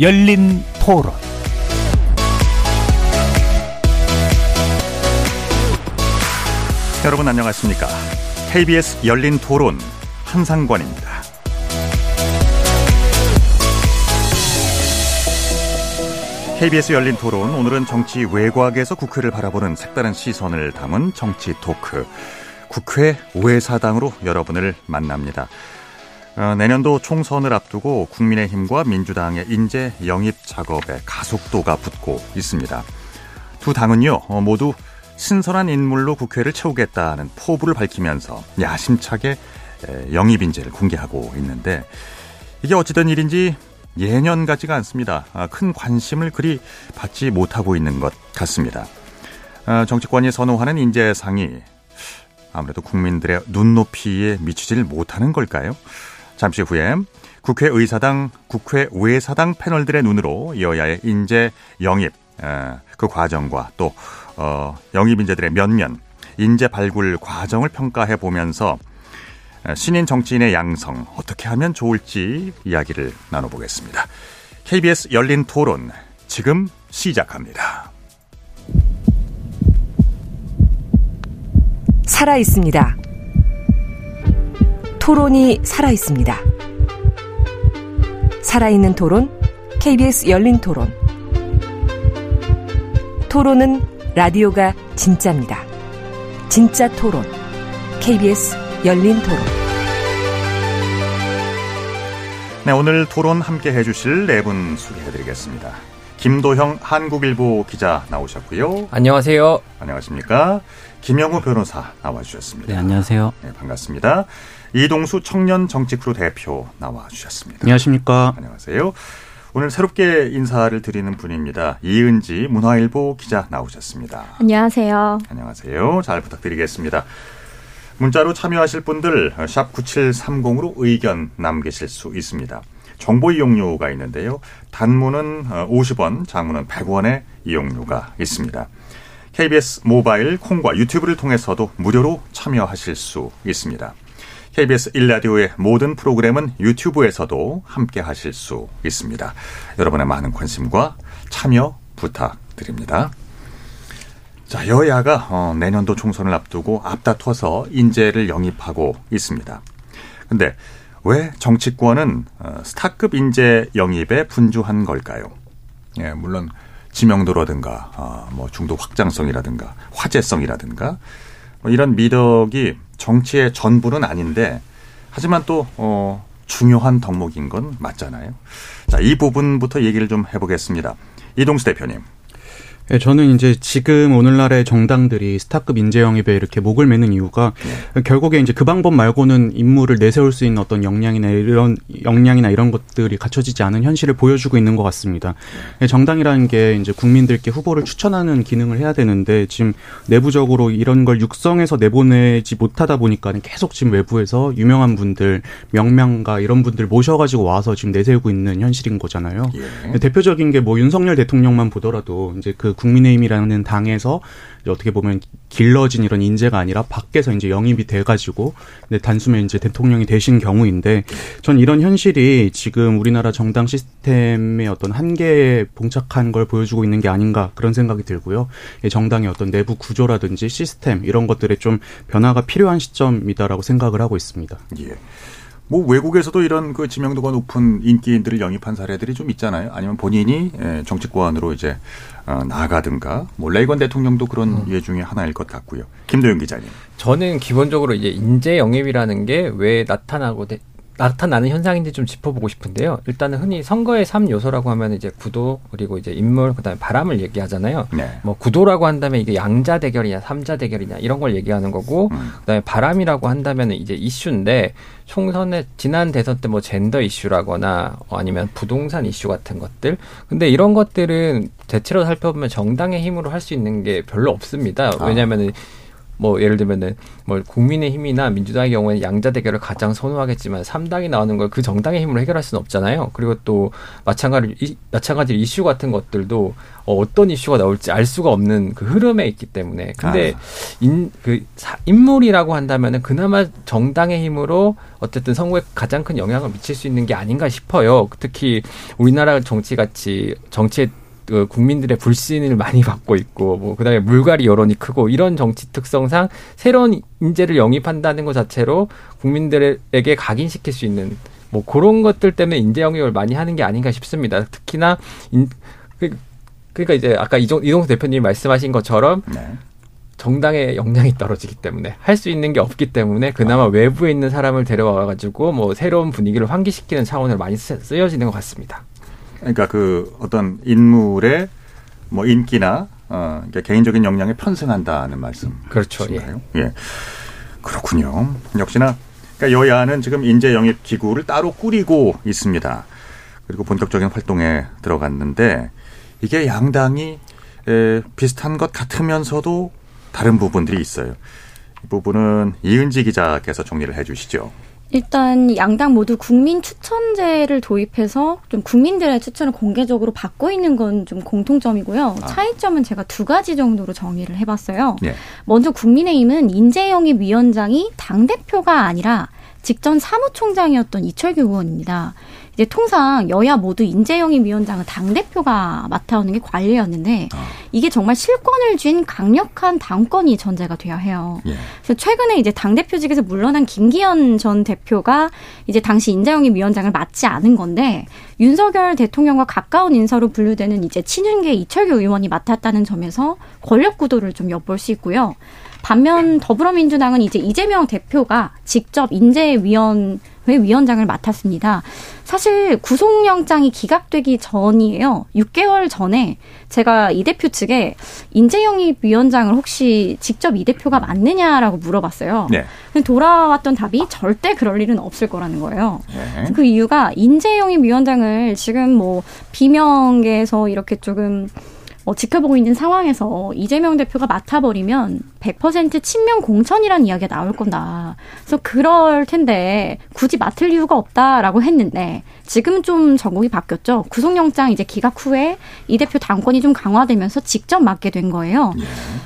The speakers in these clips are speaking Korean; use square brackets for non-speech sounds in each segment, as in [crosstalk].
열린 토론 여러분 안녕하십니까? KBS 열린 토론 한상권입니다. KBS 열린 토론 오늘은 정치 외곽에서 국회를 바라보는 색다른 시선을 담은 정치 토크 국회 오해사당으로 여러분을 만납니다. 어, 내년도 총선을 앞두고 국민의힘과 민주당의 인재 영입 작업에 가속도가 붙고 있습니다. 두 당은요 어, 모두 신선한 인물로 국회를 채우겠다는 포부를 밝히면서 야심차게 영입 인재를 공개하고 있는데 이게 어찌된 일인지 예년 같지가 않습니다. 아, 큰 관심을 그리 받지 못하고 있는 것 같습니다. 아, 정치권이 선호하는 인재상이 아무래도 국민들의 눈높이에 미치질 못하는 걸까요? 잠시 후에 국회의사당, 국회외사당 패널들의 눈으로 여야의 인재 영입, 그 과정과 또 어, 영입 인재들의 면면, 인재 발굴 과정을 평가해 보면서 신인 정치인의 양성 어떻게 하면 좋을지 이야기를 나눠보겠습니다. KBS 열린 토론 지금 시작합니다. 살아 있습니다. 토론이 살아 있습니다. 살아있는 토론 KBS 열린 토론 토론은 라디오가 진짜입니다. 진짜 토론 KBS 열린 토론. 네, 오늘 토론 함께 해주실 네 분 소개해드리겠습니다. 김도형 한국일보 기자 나오셨고요. 안녕하세요. 안녕하십니까. 김영우 변호사 나와주셨습니다. 네, 안녕하세요. 네, 반갑습니다. 이동수 청년 정치크루 대표 나와주셨습니다. 안녕하십니까. 안녕하세요. 오늘 새롭게 인사를 드리는 분입니다. 이은지 문화일보 기자 나오셨습니다. 안녕하세요. 안녕하세요. 잘 부탁드리겠습니다. 문자로 참여하실 분들 샵 9730으로 의견 남기실 수 있습니다. 정보 이용료가 있는데요. 단문은 50원, 장문은 100원의 이용료가 있습니다. KBS 모바일 콩과 유튜브를 통해서도 무료로 참여하실 수 있습니다. KBS 1라디오의 모든 프로그램은 유튜브에서도 함께 하실 수 있습니다. 여러분의 많은 관심과 참여 부탁드립니다. 자, 여야가 어, 내년도 총선을 앞두고 앞다퉈서 인재를 영입하고 있습니다. 근데 왜 정치권은 어, 스타급 인재 영입에 분주한 걸까요? 예, 물론 지명도라든가 어, 뭐 중도 확장성이라든가 화제성이라든가 뭐 이런 미덕이 정치의 전부는 아닌데 하지만 또 어, 중요한 덕목인 건 맞잖아요. 자, 이 부분부터 얘기를 좀 해보겠습니다. 이동수 대표님. 네, 저는 이제 지금 오늘날의 정당들이 스타급 인재 영입에 이렇게 목을 매는 이유가 네. 결국에 이제 그 방법 말고는 임무를 내세울 수 있는 어떤 역량이나 이런 역량이나 이런 것들이 갖춰지지 않은 현실을 보여주고 있는 것 같습니다. 네. 정당이라는 게 이제 국민들께 후보를 추천하는 기능을 해야 되는데 지금 내부적으로 이런 걸 육성해서 내보내지 못하다 보니까 계속 지금 외부에서 유명한 분들, 명명가 이런 분들 모셔가지고 와서 지금 내세우고 있는 현실인 거잖아요. 예. 대표적인 게 뭐 윤석열 대통령만 보더라도 이제 그 국민의힘이라는 당에서 어떻게 보면 길러진 이런 인재가 아니라 밖에서 이제 영입이 돼가지고 단숨에 이제 대통령이 되신 경우인데 전 이런 현실이 지금 우리나라 정당 시스템의 어떤 한계에 봉착한 걸 보여주고 있는 게 아닌가 그런 생각이 들고요. 정당의 어떤 내부 구조라든지 시스템 이런 것들에 좀 변화가 필요한 시점이다라고 생각을 하고 있습니다. 예. 뭐 외국에서도 이런 그 지명도가 높은 인기인들을 영입한 사례들이 좀 있잖아요. 아니면 본인이 예, 정치권으로 이제 어, 나가든가 뭐 레이건 대통령도 그런 음. 예 중에 하나일 것 같고요. 김도영 기자님. 저는 기본적으로 이제 인재 영입이라는 게 왜 나타나고 나타나는 현상인지 좀 짚어보고 싶은데요. 일단은 흔히 선거의 3요소라고 하면 이제 구도 그리고 이제 인물 그다음에 바람을 얘기하잖아요. 네. 뭐 구도라고 한다면 이게 양자 대결이냐 삼자 대결이냐 이런 걸 얘기하는 거고 음. 그다음에 바람이라고 한다면 이제 이슈인데 총선에 지난 대선 때 뭐 젠더 이슈라거나 아니면 부동산 이슈 같은 것들. 근데 이런 것들은 대체로 살펴보면 정당의 힘으로 할 수 있는 게 별로 없습니다. 왜냐하면은 뭐 예를 들면은 뭐 국민의힘이나 민주당의 경우에는 양자 대결을 가장 선호하겠지만 3당이 나오는 걸 그 정당의 힘으로 해결할 수는 없잖아요. 그리고 또 마찬가지로 마찬가지로 이슈 같은 것들도 어, 떤 이슈가 나올지 알 수가 없는 그 흐름에 있기 때문에 근데 아. 인그 인물이라고 한다면은 그나마 정당의 힘으로 어쨌든 선거에 가장 큰 영향을 미칠 수 있는 게 아닌가 싶어요. 특히 우리나라 정치 같이 정치의 그 국민들의 불신을 많이 받고 있고 뭐 그다음에 물갈이 여론이 크고 이런 정치 특성상 새로운 인재를 영입한다는 것 자체로 국민들에게 각인시킬 수 있는 뭐 그런 것들 때문에 인재 영입을 많이 하는 게 아닌가 싶습니다. 특히나 인, 그, 그러니까 이제 아까 이종, 이동수 대표님이 말씀하신 것처럼 네. 정당의 역량이 떨어지기 때문에 할 수 있는 게 없기 때문에 그나마 아. 외부에 있는 사람을 데려와 가지고 뭐 새로운 분위기를 환기시키는 차원으로 많이 쓰여지는 것 같습니다. 그러니까 그 어떤 인물의 뭐 인기나 어 그러니까 개인적인 역량에 편승한다는 말씀. 그렇죠. 예. 예. 그렇군요. 역시나 그러니까 여야는 지금 인재 영입 기구를 따로 꾸리고 있습니다. 그리고 본격적인 활동에 들어갔는데 이게 양당이 에, 비슷한 것 같으면서도 다른 부분들이 있어요. 이 부분은 이은지 기자께서 정리를 해 주시죠. 일단 양당 모두 국민 추천제를 도입해서 좀 국민들의 추천을 공개적으로 받고 있는 건 좀 공통점이고요. 아. 차이점은 제가 두 가지 정도로 정의를 해봤어요. 네. 먼저 국민의힘은 인재영입 위원장이 당 대표가 아니라 직전 사무총장이었던 이철규 의원입니다. 이제 통상 여야 모두 인재영입 위원장은 당 대표가 맡아오는 게 관리였는데 어. 이게 정말 실권을 쥔 강력한 당권이 전제가 돼야 해요. 예. 그래서 최근에 이제 당 대표직에서 물러난 김기현 전 대표가 이제 당시 인재영입 위원장을 맡지 않은 건데 윤석열 대통령과 가까운 인사로 분류되는 이제 친윤계 이철규 의원이 맡았다는 점에서 권력 구도를 좀 엿볼 수 있고요. 반면 더불어민주당은 이제 이재명 대표가 직접 인재위원 회 위원장을 맡았습니다. 사실 구속영장이 기각되기 전이에요. 6개월 전에 제가 이 대표 측에 인재영입 위원장을 혹시 직접 이 대표가 맞느냐라고 물어봤어요. 네. 돌아왔던 답이 절대 그럴 일은 없을 거라는 거예요. 네. 그 이유가 인재영입 위원장을 지금 뭐 비명계에서 이렇게 조금 어, 지켜보고 있는 상황에서 이재명 대표가 맡아버리면 100% 친명 공천이라는 이야기가 나올 건다. 그래서 그럴 텐데 굳이 맡을 이유가 없다라고 했는데 지금은 좀 전국이 바뀌었죠. 구속영장 이제 기각 후에 이 대표 당권이 좀 강화되면서 직접 맡게 된 거예요. 예.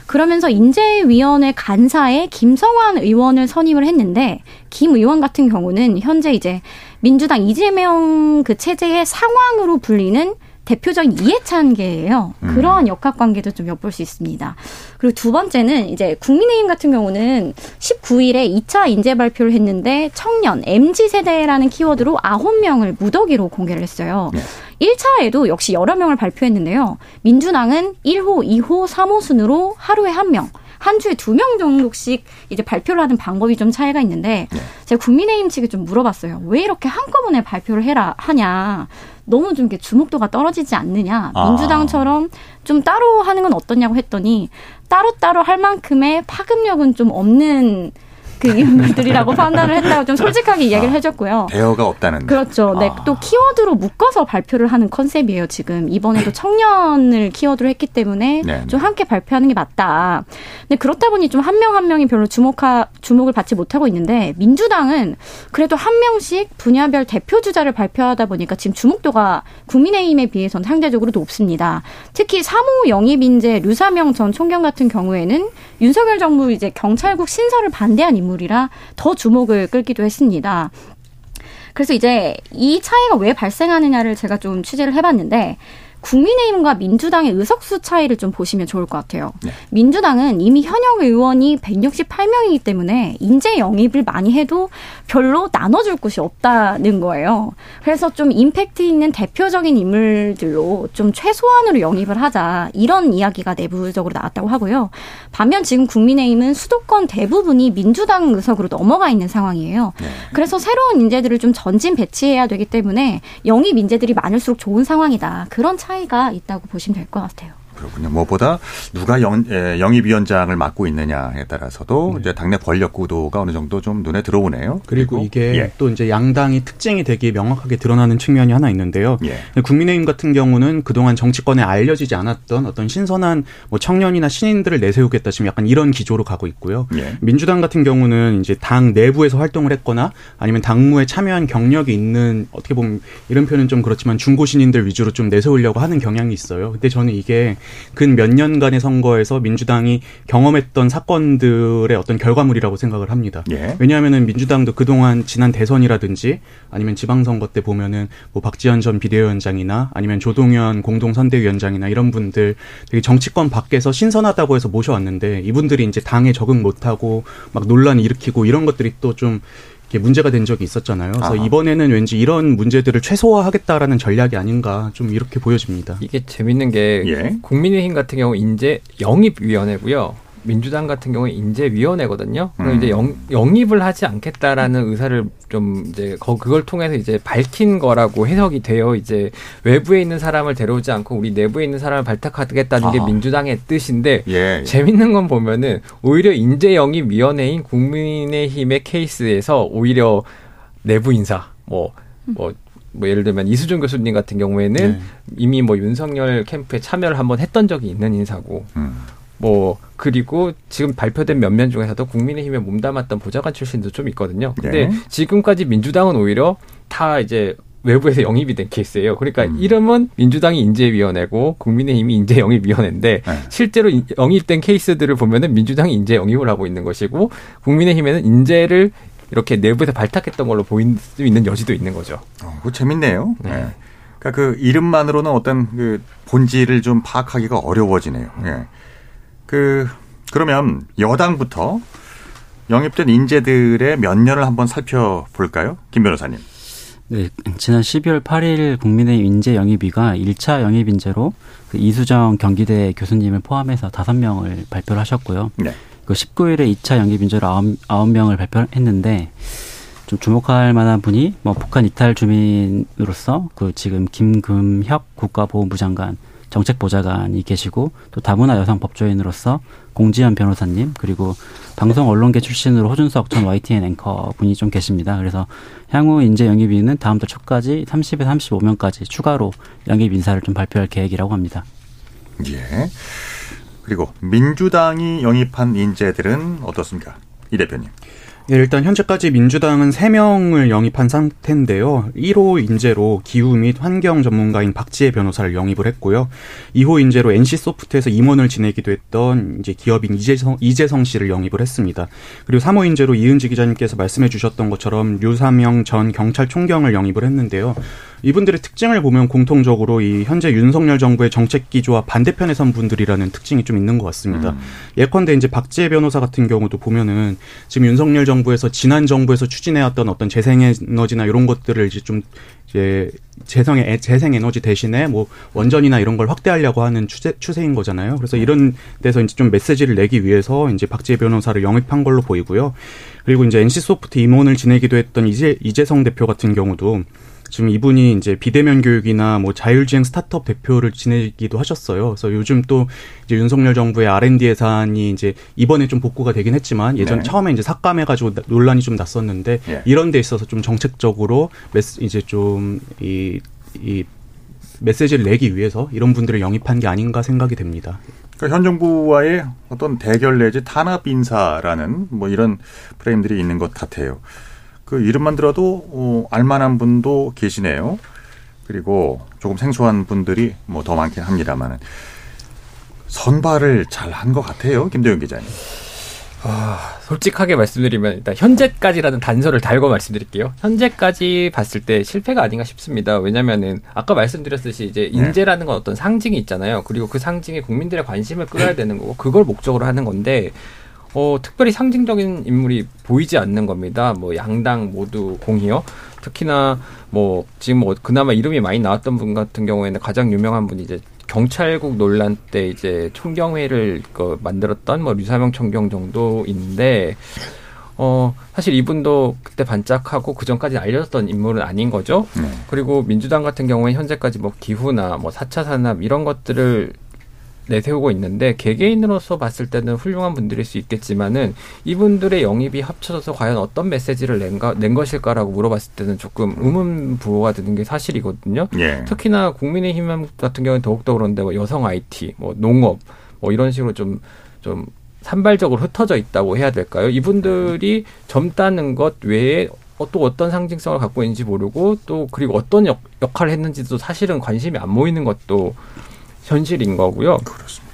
그러면서 인재위원회 간사에 김성환 의원을 선임을 했는데 김 의원 같은 경우는 현재 이제 민주당 이재명 그 체제의 상황으로 불리는 대표적인 이해찬계예요. 음. 그러한 역학 관계도 좀 엿볼 수 있습니다. 그리고 두 번째는 이제 국민의힘 같은 경우는 19일에 2차 인재 발표를 했는데 청년, MZ 세대라는 키워드로 9명을 무더기로 공개를 했어요. 네. 1차에도 역시 여러 명을 발표했는데요. 민주당은 1호, 2호, 3호 순으로 하루에 한 명, 한 주에 두 명 정도씩 이제 발표를 하는 방법이 좀 차이가 있는데 네. 제가 국민의힘 측에 좀 물어봤어요. 왜 이렇게 한꺼번에 발표를 해라 하냐. 너무 좀 이렇게 주목도가 떨어지지 않느냐. 아. 민주당처럼 좀 따로 하는 건 어떠냐고 했더니 따로따로 할 만큼의 파급력은 좀 없는 그 인물들이라고 [laughs] 판단을 했다고 좀 솔직하게 이야기를 아, 해줬고요. 대여가 없다는. 그렇죠. 네, 아. 또 키워드로 묶어서 발표를 하는 컨셉이에요. 지금 이번에도 청년을 키워드로 했기 때문에 네, 네. 좀 함께 발표하는 게 맞다. 근데 그렇다 보니 좀 한 명한 한 명이 별로 주목하 주목을 받지 못하고 있는데 민주당은 그래도 한 명씩 분야별 대표 주자를 발표하다 보니까 지금 주목도가 국민의힘에 비해서는 상대적으로 높습니다. 특히 사무 영입 인재 류사명 전 총경 같은 경우에는 윤석열 정부 이제 경찰국 신설을 반대한 인물. 인물이라 더 주목을 끌기도 했습니다. 그래서 이제 이 차이가 왜 발생하느냐를 제가 좀 취재를 해봤는데 국민의힘과 민주당의 의석수 차이를 좀 보시면 좋을 것 같아요. 네. 민주당은 이미 현역 의원이 168명이기 때문에 인재 영입을 많이 해도 별로 나눠줄 곳이 없다는 거예요. 그래서 좀 임팩트 있는 대표적인 인물들로 좀 최소한으로 영입을 하자 이런 이야기가 내부적으로 나왔다고 하고요. 반면 지금 국민의힘은 수도권 대부분이 민주당 의석으로 넘어가 있는 상황이에요. 네. 그래서 새로운 인재들을 좀 전진 배치해야 되기 때문에 영입 인재들이 많을수록 좋은 상황이다. 그런 차이 차이가 있다고 보시면 될 것 같아요. 그렇군요. 무엇보다 누가 영, 예, 영입위원장을 맡고 있느냐에 따라서도 네. 이제 당내 권력 구도가 어느 정도 좀 눈에 들어오네요. 그리고, 그리고 이게 예. 또 이제 양당이 특징이 되게 명확하게 드러나는 측면이 하나 있는데요. 예. 국민의힘 같은 경우는 그동안 정치권에 알려지지 않았던 어떤 신선한 뭐 청년이나 신인들을 내세우겠다 지금 약간 이런 기조로 가고 있고요. 예. 민주당 같은 경우는 이제 당 내부에서 활동을 했거나 아니면 당무에 참여한 경력이 있는 어떻게 보면 이런 표현은 좀 그렇지만 중고 신인들 위주로 좀 내세우려고 하는 경향이 있어요. 근데 저는 이게 근 몇 년간의 선거에서 민주당이 경험했던 사건들의 어떤 결과물이라고 생각을 합니다. 예. 왜냐하면은 민주당도 그동안 지난 대선이라든지 아니면 지방선거 때 보면은 뭐 박지원 전 비대위원장이나 아니면 조동현 공동선대위원장이나 이런 분들 되게 정치권 밖에서 신선하다고 해서 모셔왔는데 이분들이 이제 당에 적응 못하고 막 논란 일으키고 이런 것들이 또좀 문제가 된 적이 있었잖아요. 그래서 아하. 이번에는 왠지 이런 문제들을 최소화하겠다라는 전략이 아닌가 좀 이렇게 보여집니다. 이게 재밌는 게 예. 국민의힘 같은 경우 인재 영입위원회고요. 민주당 같은 경우에 인재위원회거든요. 그럼 음. 이제 영, 영입을 하지 않겠다라는 의사를 좀 이제 그걸 통해서 이제 밝힌 거라고 해석이 돼요. 이제 외부에 있는 사람을 데려오지 않고 우리 내부에 있는 사람을 발탁하겠다는 아. 게 민주당의 뜻인데 예, 예. 재밌는 건 보면은 오히려 인재 영입 위원회인 국민의힘의 케이스에서 오히려 내부 인사 뭐뭐 뭐, 뭐 예를 들면 이수준 교수님 같은 경우에는 네. 이미 뭐 윤석열 캠프에 참여를 한번 했던 적이 있는 인사고 음. 뭐 그리고 지금 발표된 면면 중에서도 국민의힘에 몸담았던 보좌관 출신도 좀 있거든요. 근데 네. 지금까지 민주당은 오히려 다 이제 외부에서 영입이 된 케이스예요. 그러니까 음. 이름은 민주당이 인재위원회고 국민의힘이 인재영입위원회인데 네. 실제로 영입된 케이스들을 보면은 민주당이 인재 영입을 하고 있는 것이고 국민의힘에는 인재를 이렇게 내부에서 발탁했던 걸로 보일 수 있는 여지도 있는 거죠. 어, 그 재밌네요. 네. 네. 그러니까 그 이름만으로는 어떤 그 본질을 좀 파악하기가 어려워지네요. 예. 그 그러면 여당부터 영입된 인재들의 몇 년을 한번 살펴볼까요? 김 변호사님. 네, 지난 12월 8일 국민의 인재 영입위가 1차 영입 인재로 그 이수정 경기대 교수님을 포함해서 5명을 발표를 하셨고요. 네. 그 19일에 2차 영입 인재로 9, 명을 발표했는데 좀 주목할 만한 분이 뭐 북한 이탈 주민으로서 그 지금 김금혁 국가보훈부 장관 정책 보좌관이 계시고 또 다문화 여성 법조인으로서 공지현 변호사님 그리고 방송 언론계 출신으로 호준석 전 YTN 앵커 분이 좀 계십니다. 그래서 향후 인재 영입인은 다음 달 초까지 30에서 35명까지 추가로 영입 인사를 좀 발표할 계획이라고 합니다. 예. 그리고 민주당이 영입한 인재들은 어떻습니까? 이 대표님. 예, 일단 현재까지 민주당은 3명을 영입한 상태인데요. 1호 인재로 기후 및 환경 전문가인 박지혜 변호사를 영입을 했고요. 2호 인재로 NC소프트에서 임원을 지내기도 했던 이제 기업인 이재성, 이재성 씨를 영입을 했습니다. 그리고 3호 인재로 이은지 기자님께서 말씀해 주셨던 것처럼 류사명 전 경찰총경을 영입을 했는데요. 이분들의 특징을 보면 공통적으로 이 현재 윤석열 정부의 정책 기조와 반대편에 선 분들이라는 특징이 좀 있는 것 같습니다. 음. 예컨대 이제 박지혜 변호사 같은 경우도 보면은 지금 윤석열 정부에서 지난 정부에서 추진해왔던 어떤 재생에너지나 이런 것들을 이제 좀 이제 재성의 재생 에너지 대신에 뭐 원전이나 이런 걸 확대하려고 하는 추세, 추세인 거잖아요. 그래서 이런 데서 이제 좀 메시지를 내기 위해서 이제 박지혜 변호사를 영입한 걸로 보이고요. 그리고 이제 NC 소프트 임원을 지내기도 했던 이재 이재성 대표 같은 경우도 지금 이분이 이제 비대면 교육이나 뭐 자율주행 스타트업 대표를 지내기도 하셨어요. 그래서 요즘 또 이제 윤석열 정부의 R&D 예산이 이제 이번에 좀 복구가 되긴 했지만 예전 네. 처음에 이제 삭감해가지고 논란이 좀 났었는데 네. 이런 데 있어서 좀 정책적으로 메스 이제 좀이이 메시지를 내기 위해서 이런 분들을 영입한 게 아닌가 생각이 됩니다. 그러니까 현 정부와의 어떤 대결 내지 탄압 인사라는 뭐 이런 프레임들이 있는 것 같아요. 그 이름만 들어도 어, 알만한 분도 계시네요. 그리고 조금 생소한 분들이 뭐 더 많긴 합니다만은 선발을 잘 한 것 같아요, 김도영 기자님. 아, 솔직하게 말씀드리면 일단 현재까지라는 단서를 달고 말씀드릴게요. 현재까지 봤을 때 실패가 아닌가 싶습니다. 왜냐면은 아까 말씀드렸듯이 이제 네. 인재라는 건 어떤 상징이 있잖아요. 그리고 그 상징에 국민들의 관심을 끌어야 되는 거고 그걸 목적으로 하는 건데 어, 특별히 상징적인 인물이 보이지 않는 겁니다. 뭐 양당 모두 공이요. 특히나 뭐 지금 뭐 그나마 이름이 많이 나왔던 분 같은 경우에는 가장 유명한 분이 이제 경찰국 논란 때 이제 총경회를 그 만들었던 뭐 류사명 총경 정도인데 어 사실 이분도 그때 반짝하고 그 전까지 알려졌던 인물은 아닌 거죠. 네. 그리고 민주당 같은 경우에 현재까지 뭐 기후나 뭐 사차 산업 이런 것들을 내세우고 있는데 개개인으로서 봤을 때는 훌륭한 분들일 수 있겠지만은 이분들의 영입이 합쳐져서 과연 어떤 메시지를 낸가, 낸 것일까라고 물어봤을 때는 조금 의문 부호가 드는 게 사실이거든요. 예. 특히나 국민의힘 같은 경우는 더욱더 그런데 뭐 여성 IT, 뭐 농업, 뭐 이런 식으로 좀, 좀 산발적으로 흩어져 있다고 해야 될까요? 이분들이 젊다는 것 외에 어, 또 어떤 상징성을 갖고 있는지 모르고 또 그리고 어떤 역, 역할을 했는지도 사실은 관심이 안 모이는 것도 현실인 거고요. 그렇습니다.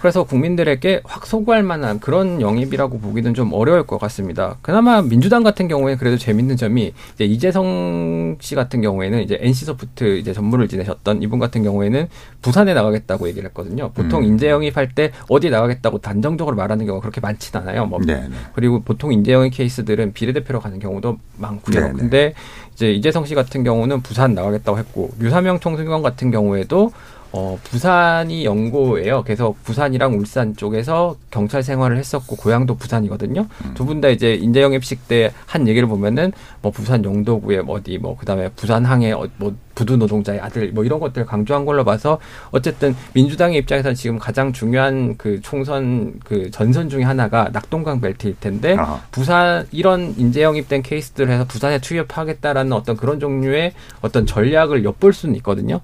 그래서 국민들에게 확 소구할 만한 그런 영입이라고 보기는 좀 어려울 것 같습니다. 그나마 민주당 같은 경우에는 그래도 재밌는 점이 이제 이재성 씨 같은 경우에는 이제 NC 소프트 이제 전무를 지내셨던 이분 같은 경우에는 부산에 나가겠다고 얘기를 했거든요. 보통 음. 인재 영입할 때 어디 나가겠다고 단정적으로 말하는 경우가 그렇게 많지는 않아요. 뭐 네네. 그리고 보통 인재 영입 케이스들은 비례대표로 가는 경우도 많고요. 네네. 근데 이제 이재성 씨 같은 경우는 부산 나가겠다고 했고 유사명 총수경 같은 경우에도 어, 부산이 연고예요. 그래서 부산이랑 울산 쪽에서 경찰 생활을 했었고 고향도 부산이거든요. 음. 두분 다 이제 인재 영입식 때 한 얘기를 보면은 뭐 부산 영도구에 뭐 어디 뭐 그다음에 부산항에 어, 뭐 부두 노동자의 아들 뭐 이런 것들 강조한 걸로 봐서 어쨌든 민주당의 입장에서는 지금 가장 중요한 그 총선 그 전선 중에 하나가 낙동강 벨트일 텐데 아하. 부산 이런 인재 영입된 케이스들을 해서 부산에 투입하겠다라는 어떤 그런 종류의 어떤 전략을 엿볼 수는 있거든요.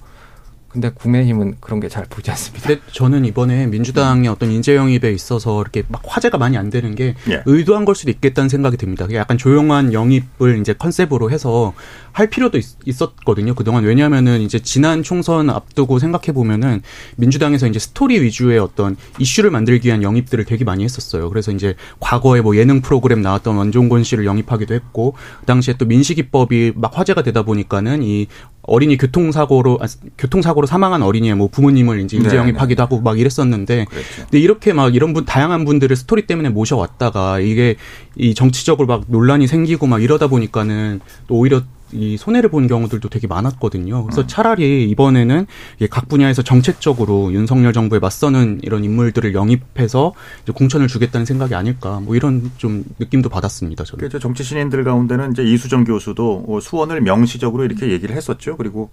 근데 국민의힘은 그런 게 잘 보지 않습니다. 근데 저는 이번에 민주당의 어떤 인재 영입에 있어서 이렇게 막 화제가 많이 안 되는 게 예. 의도한 걸 수도 있겠다는 생각이 듭니다. 약간 조용한 영입을 이제 컨셉으로 해서 할 필요도 있, 었거든요 그동안 왜냐하면은 이제 지난 총선 앞두고 생각해 보면은 민주당에서 이제 스토리 위주의 어떤 이슈를 만들기 위한 영입들을 되게 많이 했었어요. 그래서 이제 과거에 뭐 예능 프로그램 나왔던 원종곤 씨를 영입하기도 했고 그 당시에 또 민식이법이 막 화제가 되다 보니까는 이 어린이 교통사고로 아, 교통사고로 사망한 어린이의 뭐 부모님을 이제 인재 네, 영입하기도 네. 하고 막 이랬었는데 그렇죠. 근데 이렇게 막 이런 분 다양한 분들을 스토리 때문에 모셔왔다가 이게 이 정치적으로 막 논란이 생기고 막 이러다 보니까는 또 오히려 이 손해를 본 경우들도 되게 많았거든요. 그래서 음. 차라리 이번에는 각 분야에서 정책적으로 윤석열 정부에 맞서는 이런 인물들을 영입해서 공천을 주겠다는 생각이 아닐까 뭐 이런 좀 느낌도 받았습니다. 저는. 그렇죠. 정치 신인들 가운데는 이제 이수정 교수도 어, 수원을 명시적으로 이렇게 얘기를 했었죠. 그리고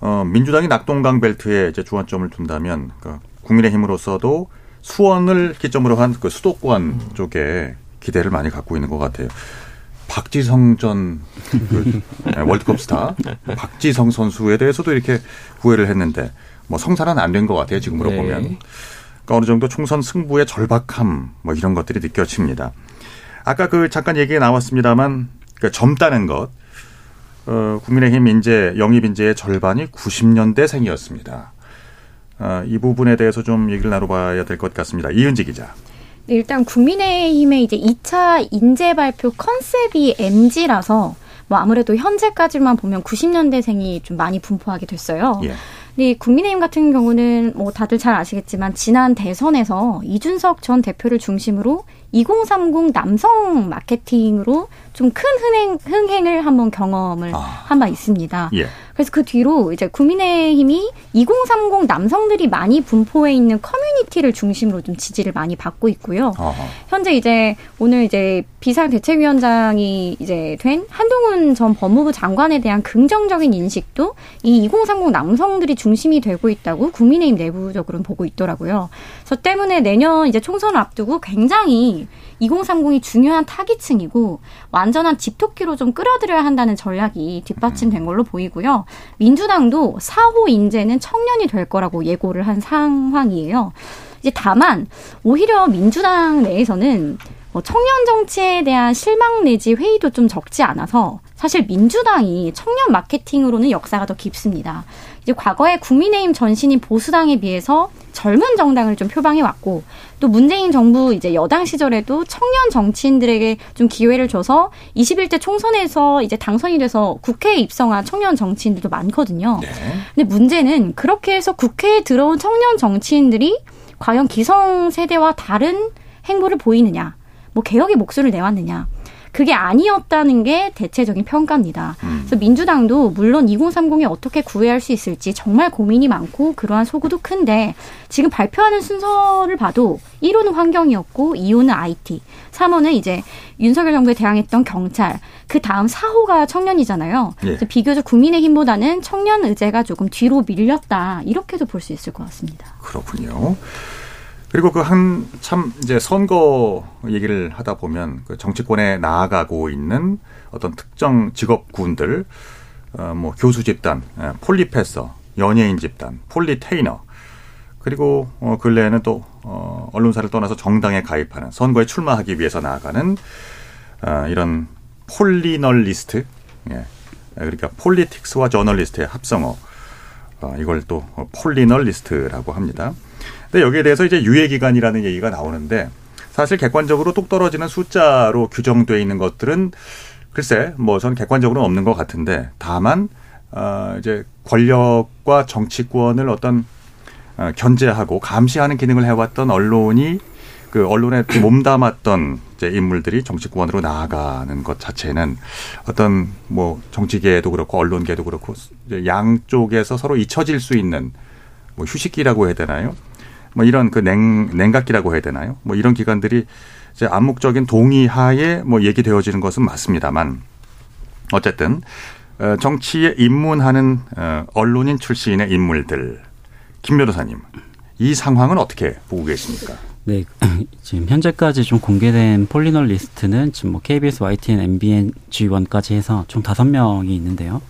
어, 민주당이 낙동강 벨트에 이제 주안점을 둔다면 그러니까 국민의힘으로서도 수원을 기점으로 한 그 수도권 음. 쪽에 기대를 많이 갖고 있는 것 같아요. 박지성 전그 네, 월드컵 스타 박지성 선수에 대해서도 이렇게 구애를 했는데 뭐 성사는 안 된 것 같아요 지금으로 네. 보면 그러니까 어느 정도 총선 승부의 절박함 뭐 이런 것들이 느껴집니다. 아까 그 잠깐 얘기가 나왔습니다만 그 젊다는 것 어, 국민의힘 인재 영입 인재의 절반이 90년대생이었습니다. 어, 이 부분에 대해서 좀 얘기를 나눠봐야 될 것 같습니다. 이은지 기자. 네, 일단 국민의힘의 이제 2차 인재 발표 컨셉이 MG라서 뭐 아무래도 현재까지만 보면 90년대생이 좀 많이 분포하게 됐어요. 예. 근데 국민의힘 같은 경우는 뭐 다들 잘 아시겠지만 지난 대선에서 이준석 전 대표를 중심으로 2030 남성 마케팅으로 좀 큰 흥행, 흥행을 한번 경험을 아. 한바 있습니다. 예. 그래서 그 뒤로 이제 국민의힘이 2030 남성들이 많이 분포해 있는 커뮤니티를 중심으로 좀 지지를 많이 받고 있고요. 어허. 현재 이제 오늘 이제 비상대책위원장이 이제 된 한동훈 전 법무부 장관에 대한 긍정적인 인식도 이 2030 남성들이 중심이 되고 있다고 국민의힘 내부적으로는 보고 있더라고요. 저 때문에 내년 이제 총선을 앞두고 굉장히 2030이 중요한 타깃층이고 완전한 집토끼로 좀 끌어들여야 한다는 전략이 뒷받침된 걸로 보이고요. 민주당도 4호 인재는 청년이 될 거라고 예고를 한 상황이에요. 이제 다만 오히려 민주당 내에서는 뭐 청년 정치에 대한 실망 내지 회의도 좀 적지 않아서 사실 민주당이 청년 마케팅으로는 역사가 더 깊습니다. 이제 과거에 국민의힘 전신인 보수당에 비해서 젊은 정당을 좀 표방해 왔고 또 문재인 정부 이제 여당 시절에도 청년 정치인들에게 좀 기회를 줘서 21대 총선에서 이제 당선이 돼서 국회에 입성한 청년 정치인들도 많거든요. 네. 근데 문제는 그렇게 해서 국회에 들어온 청년 정치인들이 과연 기성 세대와 다른 행보를 보이느냐, 뭐 개혁의 목소리를 내왔느냐. 그게 아니었다는 게 대체적인 평가입니다. 음. 그래서 민주당도 물론 2030이 어떻게 구애할 수 있을지 정말 고민이 많고 그러한 소구도 큰데 지금 발표하는 순서를 봐도 1호는 환경이었고 2호는 IT, 3호는 이제 윤석열 정부에 대항했던 경찰, 그 다음 4호가 청년이잖아요. 예. 그래서 비교적 국민의힘보다는 청년 의제가 조금 뒤로 밀렸다 이렇게도 볼 수 있을 것 같습니다. 그렇군요. 그리고 그 한 참 이제 선거 얘기를 하다 보면 그 정치권에 나아가고 있는 어떤 특정 직업군들, 어, 뭐 교수 집단, 예, 폴리패서, 연예인 집단, 폴리테이너, 그리고 어, 근래에는 또 어, 언론사를 떠나서 정당에 가입하는 선거에 출마하기 위해서 나아가는 어, 이런 폴리널리스트, 예. 그러니까 politics와 저널리스트의 합성어, 어, 이걸 또 폴리널리스트라고 합니다. 근데 여기에 대해서 이제 유예 기간이라는 얘기가 나오는데 사실 객관적으로 뚝 떨어지는 숫자로 규정돼 있는 것들은 글쎄 뭐전 객관적으로는 없는 것 같은데 다만 어 이제 권력과 정치권을 어떤 어, 견제하고 감시하는 기능을 해왔던 언론이 그 언론에 몸담았던 이제 인물들이 정치권으로 나아가는 것 자체는 어떤 뭐 정치계도 그렇고 언론계도 그렇고 양쪽에서 서로 잊혀질 수 있는 뭐 휴식기라고 해야 되나요? 뭐 이런 그 냉, 냉각기라고 해야 되나요? 뭐 이런 기관들이 이제 암묵적인 동의하에 뭐 얘기되어지는 것은 맞습니다만 어쨌든 어, 정치에 입문하는 어, 언론인 출신의 인물들 김 변호사님 이 상황은 어떻게 보고 계십니까? 네, [clears throat] 지금 현재까지 좀 공개된 폴리널리스트는 지금 뭐 KBS, YTN, MBN, G1까지 해서 총 다섯 명이 있는데요.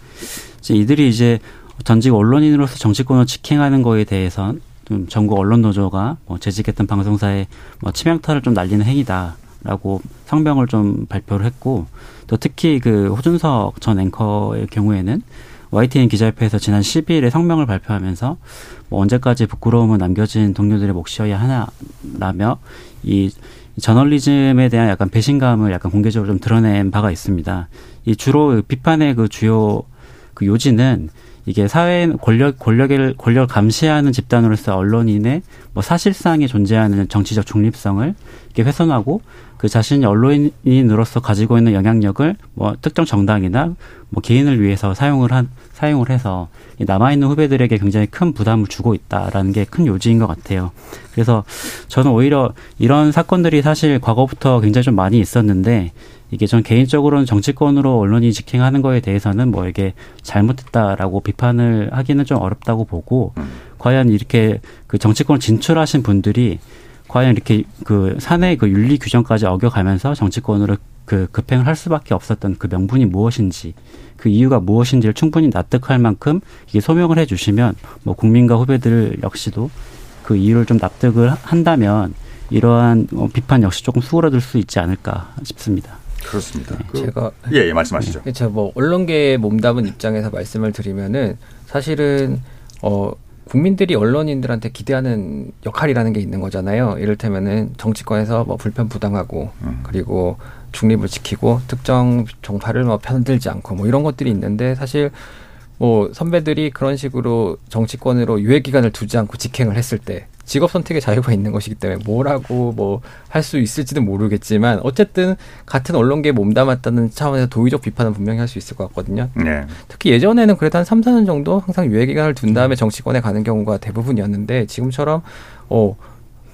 이제 이들이 이제 전직 언론인으로서 정치권을 직행하는 거에 대해서 좀 전국 언론 노조가 뭐 재직했던 방송사에 뭐 치명타를 좀 날리는 행위다라고 성명을 좀 발표를 했고 또 특히 그 호준석 전 앵커의 경우에는 YTN 기자협회에서 지난 12일에 성명을 발표하면서 뭐 언제까지 부끄러움을 남겨진 동료들의 몫이어야 하나라며 이 저널리즘에 대한 약간 배신감을 약간 공개적으로 좀 드러낸 바가 있습니다. 이 주로 비판의 그 주요 그 요지는 이게 사회 권력 권력을 권력 감시하는 집단으로서 언론인의 뭐 사실상에 존재하는 정치적 중립성을 이렇게 훼손하고 그 자신이 언론인으로서 가지고 있는 영향력을 뭐 특정 정당이나 뭐 개인을 위해서 사용을 한 사용을 해서 남아 있는 후배들에게 굉장히 큰 부담을 주고 있다라는 게 큰 요지인 것 같아요. 그래서 저는 오히려 이런 사건들이 사실 과거부터 굉장히 좀 많이 있었는데 이게 전 개인적으로는 정치권으로 언론이 직행하는 거에 대해서는 뭐 이게 잘못했다라고 비판을 하기는 좀 어렵다고 보고 음. 과연 이렇게 그 정치권을 진출하신 분들이 과연 이렇게 그 사내 그 윤리 규정까지 어겨가면서 정치권으로 그 급행을 할 수밖에 없었던 그 명분이 무엇인지 그 이유가 무엇인지를 충분히 납득할 만큼 이게 소명을 해주시면 뭐 국민과 후배들 역시도 그 이유를 좀 납득을 한다면 이러한 어, 비판 역시 조금 수그러들 수 있지 않을까 싶습니다. 그렇습니다. 네, 그, 제가 예, 예 말씀하시죠. 네, 제가 뭐 언론계에 몸담은 입장에서 말씀을 드리면은 사실은 어 국민들이 언론인들한테 기대하는 역할이라는 게 있는 거잖아요. 이를테면은 정치권에서 뭐 불편 부당하고 음. 그리고 중립을 지키고 특정 정파를 뭐 편들지 않고 뭐 이런 것들이 있는데 사실 뭐 선배들이 그런 식으로 정치권으로 유예 기간을 두지 않고 직행을 했을 때 직업 선택의 자유가 있는 것이기 때문에 뭐라고 뭐 할 수 있을지는 모르겠지만 어쨌든 같은 언론계에 몸담았다는 차원에서 도의적 비판은 분명히 할 수 있을 것 같거든요. 네. 특히 예전에는 그래도 한 3, 4년 정도 항상 유예 기간을 둔 다음에 정치권에 가는 경우가 대부분이었는데 지금처럼 어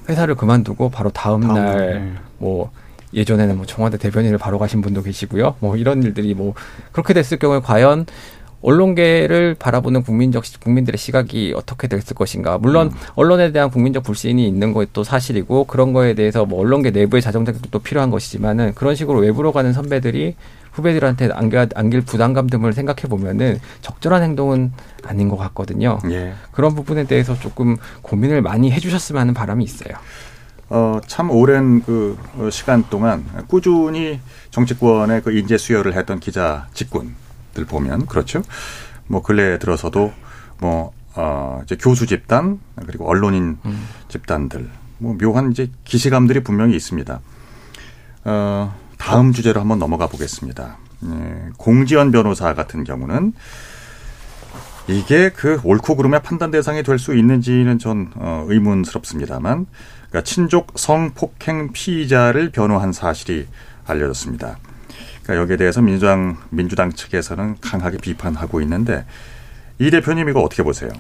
회사를 그만두고 바로 다음, 다음 날뭐 예전에는 뭐 청와대 대변인을 바로 가신 분도 계시고요. 뭐 이런 일들이 뭐 그렇게 됐을 경우에 과연 언론계를 바라보는 국민적 국민들의 시각이 어떻게 됐을 것인가. 물론 음. 언론에 대한 국민적 불신이 있는 것도 사실이고 그런 거에 대해서 뭐 언론계 내부의 자정작용도 필요한 것이지만은 그런 식으로 외부로 가는 선배들이 후배들한테 안길, 안길 부담감 등을 생각해 보면은 적절한 행동은 아닌 것 같거든요. 예. 그런 부분에 대해서 조금 고민을 많이 해주셨으면 하는 바람이 있어요. 어, 참 오랜 그 시간 동안 꾸준히 정치권의 그 인재 수여를 했던 기자 직군 들 보면 그렇죠. 뭐 근래 들어서도 뭐 어, 이제 교수 집단 그리고 언론인 음. 집단들 뭐 묘한 이제 기시감들이 분명히 있습니다. 어, 다음 주제로 한번 넘어가 보겠습니다. 예, 공지연 변호사 같은 경우는 이게 그 옳고 그름의 판단 대상이 될 수 있는지는 전 어, 의문스럽습니다만 그러니까 친족 성폭행 피의자를 변호한 사실이 알려졌습니다. 그러니까 여기에 대해서 민주당 민주당 측에서는 강하게 비판하고 있는데 이 대표님 이거 어떻게 보세요?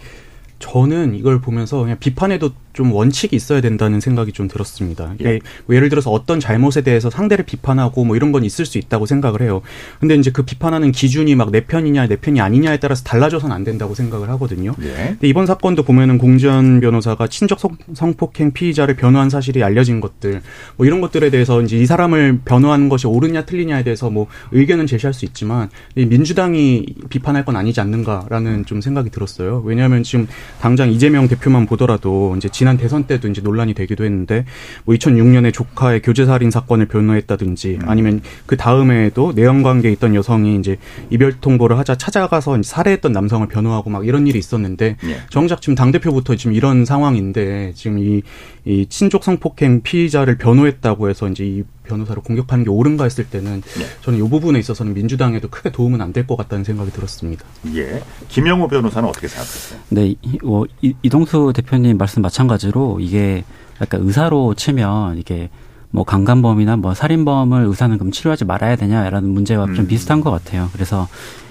저는 이걸 보면서 그냥 비판에도 좀 원칙이 있어야 된다는 생각이 좀 들었습니다. 예. 뭐 예를 들어서 어떤 잘못에 대해서 상대를 비판하고 뭐 이런 건 있을 수 있다고 생각을 해요. 근데 이제 그 비판하는 기준이 막 내 편이냐 내 편이 아니냐에 따라서 달라져서는 안 된다고 생각을 하거든요. 예. 근데 이번 사건도 보면은 공지현 변호사가 친족 성 폭행 피의자를 변호한 사실이 알려진 것들 뭐 이런 것들에 대해서 이제 이 사람을 변호하는 것이 옳으냐 틀리냐에 대해서 뭐 의견은 제시할 수 있지만 민주당이 비판할 건 아니지 않는가라는 좀 생각이 들었어요. 왜냐하면 지금 당장 이재명 대표만 보더라도 이제 지난 대선 때도 이제 논란이 되기도 했는데 뭐 2006년에 조카의 교제 살인 사건을 변호했다든지 음. 아니면 그 다음에도 내연 관계에 있던 여성이 이제 이별 통보를 하자 찾아가서 살해했던 남성을 변호하고 막 이런 일이 있었는데 예. 정작 지금 당 대표부터 지금 이런 상황인데 지금 이, 이 친족 성폭행 피의자를 변호했다고 해서 이제 이 변호사를 공격하는 게 옳은가 했을 때는 네. 저는 이 부분에 있어서는 민주당에도 크게 도움은 안 될 것 같다는 생각이 들었습니다. 예. 김영호 변호사는 어떻게 생각하세요? 네, 이, 어, 이동수 대표님 말씀 마찬가지로 이게 약간 의사로 치면 이게 뭐 강간범이나 뭐 살인범을 의사는 그럼 치료하지 말아야 되냐라는 문제와 음. 좀 비슷한 것 같아요. 그래서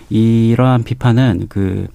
이러한 비판은 그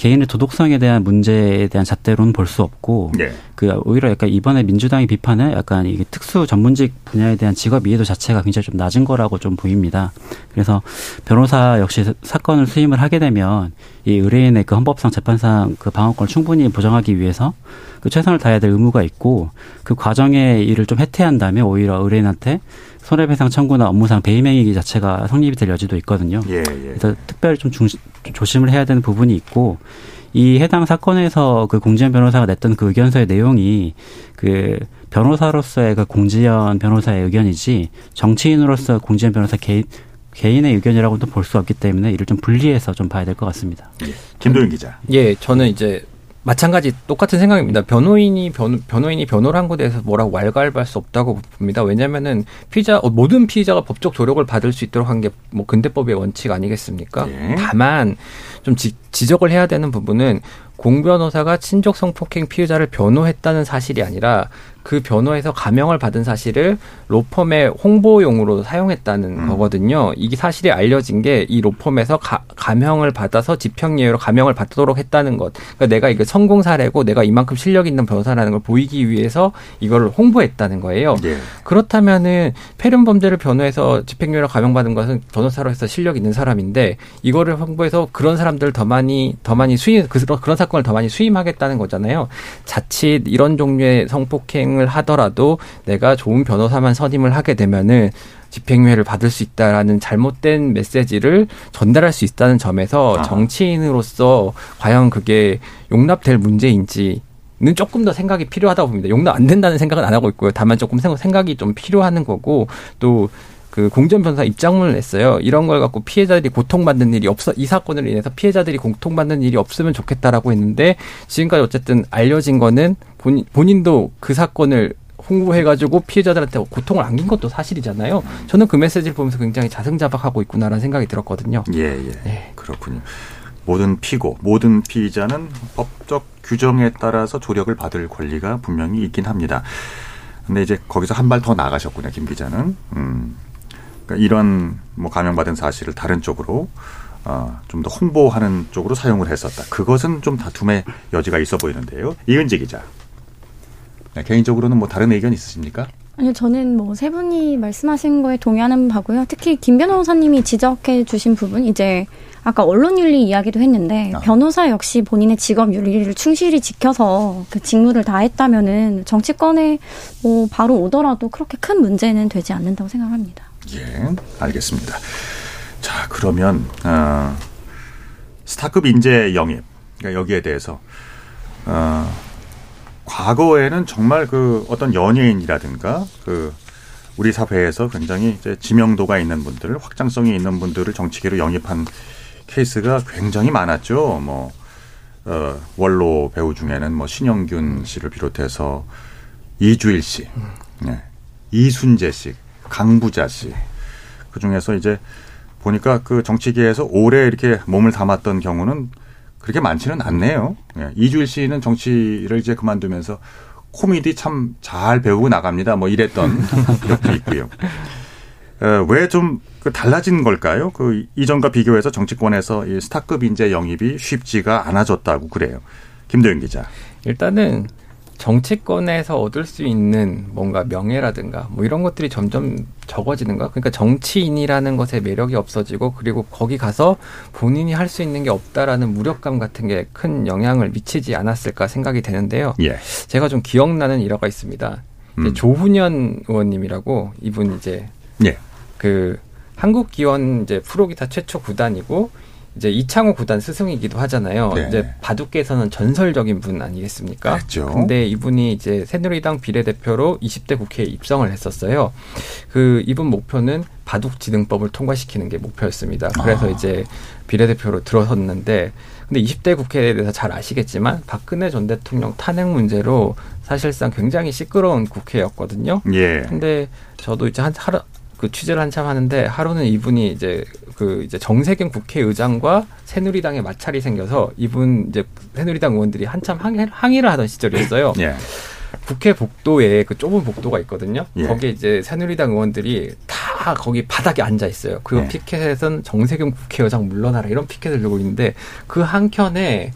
개인의 도덕성에 대한 문제에 대한 잣대로는 볼 수 없고 네. 그 오히려 약간 이번에 민주당이 비판은 약간 이게 특수 전문직 분야에 대한 직업 이해도 자체가 굉장히 좀 낮은 거라고 좀 보입니다. 그래서 변호사 역시 사건을 수임을 하게 되면 이 의뢰인의 그 헌법상 재판상 그 방어권을 충분히 보장하기 위해서 그 최선을 다해야 될 의무가 있고 그 과정의 일을 좀 해태한다면 오히려 의뢰인한테 손해배상 청구나 업무상 배임행위 자체가 성립이 될 여지도 있거든요. 예, 예. 그래서 특별히 좀 중, 조심을 해야 되는 부분이 있고 이 해당 사건에서 그 공지현 변호사가 냈던 그 의견서의 내용이 그 변호사로서의 그 공지현 변호사의 의견이지 정치인으로서 공지현 변호사 개인 개인의 의견이라고도 볼 수 없기 때문에 이를 좀 분리해서 좀 봐야 될 것 같습니다. 예. 김도윤 기자. 예, 저는 이제 마찬가지 똑같은 생각입니다. 변호인이 변, 변호인이 변호를 한 것에 대해서 뭐라고 왈가왈부할 수 없다고 봅니다. 왜냐면은 피의자 어, 모든 피의자가 법적 조력을 받을 수 있도록 한 게 뭐 근대법의 원칙 아니겠습니까? 네. 다만 좀 지, 지적을 해야 되는 부분은 공 변호사가 친족 성폭행 피의자를 변호했다는 사실이 아니라 그 변호에서 감형을 받은 사실을 로펌의 홍보용으로 사용했다는 음. 거거든요. 이게 사실이 알려진 게 이 로펌에서 가, 감형을 받아서 집행유예로 감형을 받도록 했다는 것. 그러니까 내가 이게 성공 사례고 내가 이만큼 실력 있는 변호사라는 걸 보이기 위해서 이걸 홍보했다는 거예요. 네. 그렇다면은 폐륜 범죄를 변호해서 집행유예로 감형받은 것은 변호사로서 실력 있는 사람인데 이거를 홍보해서 그런 사람들을 더 많이 더 많이 수임 그, 그런 사건 을 더 많이 수임하겠다는 거잖아요. 자칫 이런 종류의 성폭행을 하더라도 내가 좋은 변호사만 선임을 하게 되면은 집행유예를 받을 수 있다라는 잘못된 메시지를 전달할 수 있다는 점에서 아. 정치인으로서 과연 그게 용납될 문제인지 는 조금 더 생각이 필요하다고 봅니다. 용납 안 된다는 생각은 안 하고 있고요. 다만 조금 생각이 좀 필요하는 거고 또 그 공전 변호사 입장문을 냈어요. 이런 걸 갖고 피해자들이 고통받는 일이 없어 이 사건으로 인해서 피해자들이 고통받는 일이 없으면 좋겠다라고 했는데 지금까지 어쨌든 알려진 거는 본인 본인도 그 사건을 홍보해가지고 피해자들한테 고통을 안긴 것도 사실이잖아요. 저는 그 메시지를 보면서 굉장히 자승자박하고 있구나라는 생각이 들었거든요. 예, 예. 네. 그렇군요. 모든 피고, 모든 피의자는 법적 규정에 따라서 조력을 받을 권리가 분명히 있긴 합니다. 근데 이제 거기서 한 발 더 나가셨군요, 김 기자는. 음. 그러니까 이런 뭐 감염받은 사실을 다른 쪽으로 어, 좀 더 홍보하는 쪽으로 사용을 했었다. 그것은 좀 다툼의 여지가 있어 보이는데요. 이은지 기자. 네, 개인적으로는 뭐 다른 의견 있으십니까? 아니요, 저는 뭐 세 분이 말씀하신 거에 동의하는 바고요. 특히 김 변호사님이 지적해 주신 부분, 이제 아까 언론 윤리 이야기도 했는데 아. 변호사 역시 본인의 직업 윤리를 충실히 지켜서 그 직무를 다했다면은 정치권에 뭐 바로 오더라도 그렇게 큰 문제는 되지 않는다고 생각합니다. 예, 알겠습니다. 자, 그러면 어, 스타급 인재 영입 그러니까 여기에 대해서 어, 과거에는 정말 그 어떤 연예인이라든가 그 우리 사회에서 굉장히 이제 지명도가 있는 분들, 확장성이 있는 분들을 정치계로 영입한 케이스가 굉장히 많았죠. 뭐 어, 원로 배우 중에는 뭐 신영균 씨를 비롯해서 이주일 씨, 네. 이순재 씨, 강부자 씨. 그 중에서 이제 보니까 그 정치계에서 오래 이렇게 몸을 담았던 경우는 그렇게 많지는 않네요. 예. 이주일 씨는 정치를 이제 그만두면서 코미디 참 잘 배우고 나갑니다. 뭐 이랬던 [laughs] 기억도 있고요. 왜좀 그 달라진 걸까요? 그 이전과 비교해서 정치권에서 이 스타급 인재 영입이 쉽지가 않아졌다고 그래요. 김도영 기자. 일단은 정치권에서 얻을 수 있는 뭔가 명예라든가 뭐 이런 것들이 점점 적어지는가? 그러니까 정치인이라는 것에 매력이 없어지고 그리고 거기 가서 본인이 할 수 있는 게 없다라는 무력감 같은 게 큰 영향을 미치지 않았을까 생각이 되는데요. 예. 제가 좀 기억나는 일화가 있습니다. 음. 조훈현 의원님이라고 이분 이제 예. 그 한국 기원 이제 프로기타 최초 구단이고 이제 이창호 구단 스승이기도 하잖아요. 네. 이제 바둑계에서는 전설적인 분 아니겠습니까? 그렇죠. 근데 이분이 이제 새누리당 비례대표로 20대 국회에 입성을 했었어요. 그 이분 목표는 바둑지능법을 통과시키는 게 목표였습니다. 그래서 아. 이제 비례대표로 들어섰는데 근데 20대 국회에 대해서 잘 아시겠지만 박근혜 전 대통령 탄핵 문제로 사실상 굉장히 시끄러운 국회였거든요. 예. 근데 저도 이제 한 하루 그 취재를 한참 하는데 하루는 이분이 이제 그 이제 정세균 국회의장과 새누리당에 마찰이 생겨서 이분 이제 새누리당 의원들이 한참 항의, 항의 를 하던 시절이었어요. 예. 국회 복도에 그 좁은 복도가 있거든요. 예. 거기에 이제 새누리당 의원들이 다 거기 바닥에 앉아 있어요. 그 예. 피켓에선 정세균 국회의장 물러나라 이런 피켓을 들고 있는데 그 한켠에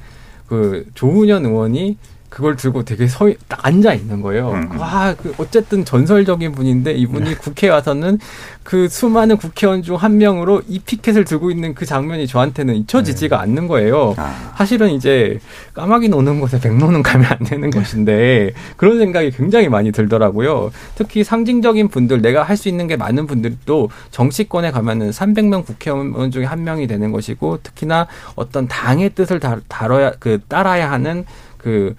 그 조은현 의원이 그걸 들고 되게 서, 딱 앉아 있는 거예요. 음. 음. 와, 그 어쨌든 전설적인 분인데 이분이 네. 국회에 와서는 그 수많은 국회의원 중 한 명으로 이 피켓을 들고 있는 그 장면이 저한테는 잊혀지지가 네. 않는 거예요. 아. 사실은 이제 까마귀 노는 곳에 백로는 가면 안 되는 것인데 그런 생각이 굉장히 많이 들더라고요. 특히 상징적인 분들, 내가 할 수 있는 게 많은 분들도 정치권에 가면은 300명 국회의원 중에 한 명이 되는 것이고 특히나 어떤 당의 뜻을 다뤄야 그 따라야 하는 그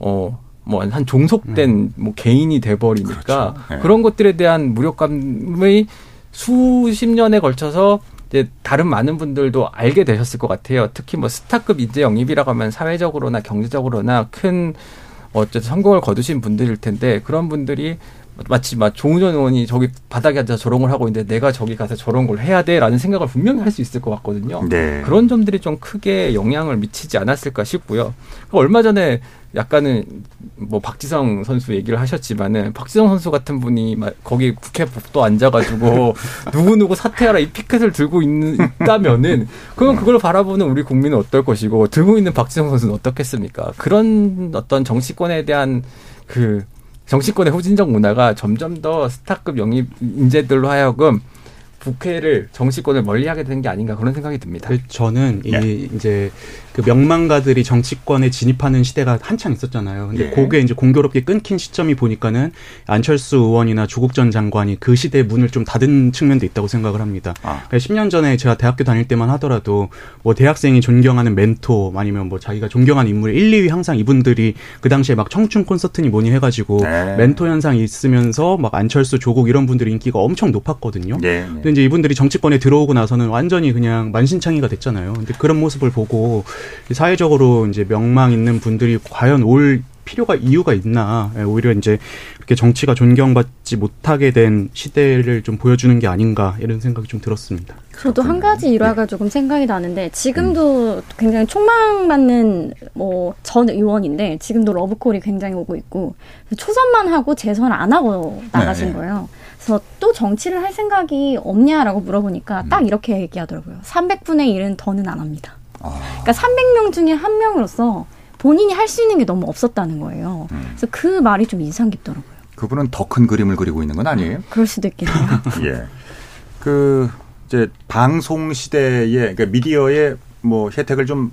어, 뭐, 한 종속된 음. 뭐 개인이 돼버리니까 그렇죠. 네. 그런 것들에 대한 무력감의 수십 년에 걸쳐서 이제 다른 많은 분들도 알게 되셨을 것 같아요. 특히 뭐 스타급 인재 영입이라고 하면 사회적으로나 경제적으로나 큰 어쨌든 성공을 거두신 분들일 텐데 그런 분들이 마치 막 조은현 의원이 저기 바닥에 앉아 저런 걸 하고 있는데 내가 저기 가서 저런 걸 해야 돼라는 생각을 분명히 할 수 있을 것 같거든요. 네. 그런 점들이 좀 크게 영향을 미치지 않았을까 싶고요. 얼마 전에 약간은 뭐 박지성 선수 얘기를 하셨지만은 박지성 선수 같은 분이 막 거기 국회 복도 앉아가지고 [laughs] 누구 누구 사퇴하라 이 피켓을 들고 있는 있다면은 그럼 그걸 바라보는 우리 국민은 어떨 것이고 들고 있는 박지성 선수는 어떻겠습니까? 그런 어떤 정치권에 대한 그 정치권의 후진적 문화가 점점 더 스타급 영입 인재들로 하여금 국회를 정치권을 멀리하게 되는 게 아닌가 그런 생각이 듭니다. 그 저는 이 네. 이제 그 명망가들이 정치권에 진입하는 시대가 한창 있었잖아요. 근데 예. 그게 이제 공교롭게 끊긴 시점이 보니까는 안철수 의원이나 조국 전 장관이 그 시대의 문을 좀 닫은 측면도 있다고 생각을 합니다. 아. 그러니까 10년 전에 제가 대학교 다닐 때만 하더라도 뭐 대학생이 존경하는 멘토 아니면 뭐 자기가 존경하는 인물 1, 2위 항상 이분들이 그 당시에 막 청춘 콘서트니 뭐니 해가지고 네. 멘토 현상이 있으면서 막 안철수, 조국 이런 분들이 인기가 엄청 높았거든요. 네. 근데 이제 이분들이 정치권에 들어오고 나서는 완전히 그냥 만신창이가 됐잖아요. 근데 그런 모습을 보고 사회적으로 이제 명망 있는 분들이 과연 올 필요가 이유가 있나 예, 오히려 이제 그렇게 정치가 존경받지 못하게 된 시대를 좀 보여주는 게 아닌가 이런 생각이 좀 들었습니다. 저도 한 가지 일화가 네. 조금 생각이 나는데 지금도 음. 굉장히 촉망받는 뭐 전 의원인데 지금도 러브콜이 굉장히 오고 있고 초선만 하고 재선 안 하고 나가신 네. 거예요. 그래서 또 정치를 할 생각이 없냐라고 물어보니까 음. 딱 이렇게 얘기하더라고요. 300분의 1은 더는 안 합니다. 그러니까 300명 중에 한 명으로서 본인이 할 수 있는 게 너무 없었다는 거예요. 음. 그래서 그 말이 좀 인상 깊더라고요. 그분은 더 큰 그림을 그리고 있는 건 아니에요? 그럴 수도 있겠네요. [laughs] 예. 그 이제 방송 시대에 그러니까 미디어의 뭐 혜택을 좀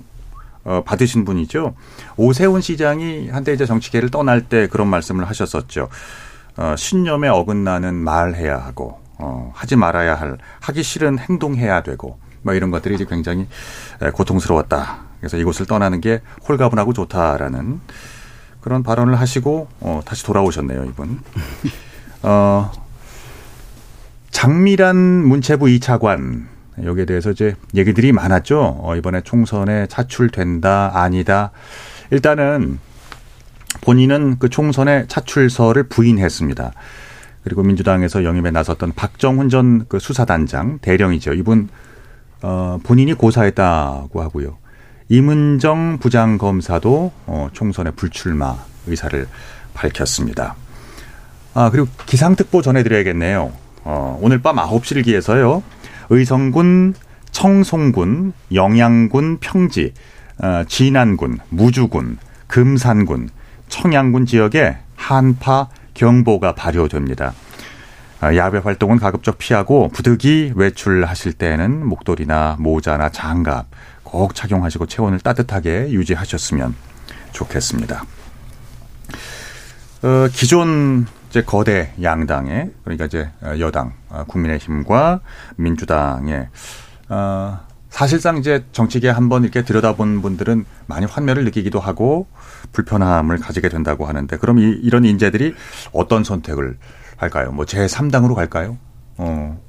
어, 받으신 분이죠. 오세훈 시장이 한때 이제 정치계를 떠날 때 그런 말씀을 하셨었죠. 어, 신념에 어긋나는 말해야 하고 어, 하지 말아야 할 하기 싫은 행동해야 되고 뭐 이런 것들이 이제 굉장히 고통스러웠다. 그래서 이곳을 떠나는 게 홀가분하고 좋다라는 그런 발언을 하시고 어, 다시 돌아오셨네요, 이분. 어, 장미란 문체부 2차관 여기에 대해서 이제 얘기들이 많았죠. 어, 이번에 총선에 차출된다, 아니다. 일단은 본인은 그 총선에 차출서를 부인했습니다. 그리고 민주당에서 영입에 나섰던 박정훈 전 그 수사단장 대령이죠. 이분 어, 본인이 고사했다고 하고요. 이문정 부장검사도 어, 총선에 불출마 의사를 밝혔습니다. 아, 그리고 기상특보 전해드려야겠네요. 어, 오늘 밤 9시를 기해서요. 의성군, 청송군, 영양군, 평지, 어, 진안군, 무주군, 금산군, 청양군 지역에 한파 경보가 발효됩니다. 아, 야외 활동은 가급적 피하고 부득이 외출하실 때는 목도리나 모자나 장갑 꼭 착용하시고 체온을 따뜻하게 유지하셨으면 좋겠습니다. 어, 기존 이제 거대 양당의 그러니까 이제 여당 어, 국민의힘과 민주당의 어, 사실상 이제 정치계 한번 이렇게 들여다본 분들은 많이 환멸을 느끼기도 하고 불편함을 가지게 된다고 하는데 그럼 이, 이런 인재들이 어떤 선택을 할까요? 뭐 제3당으로 갈까요? 어,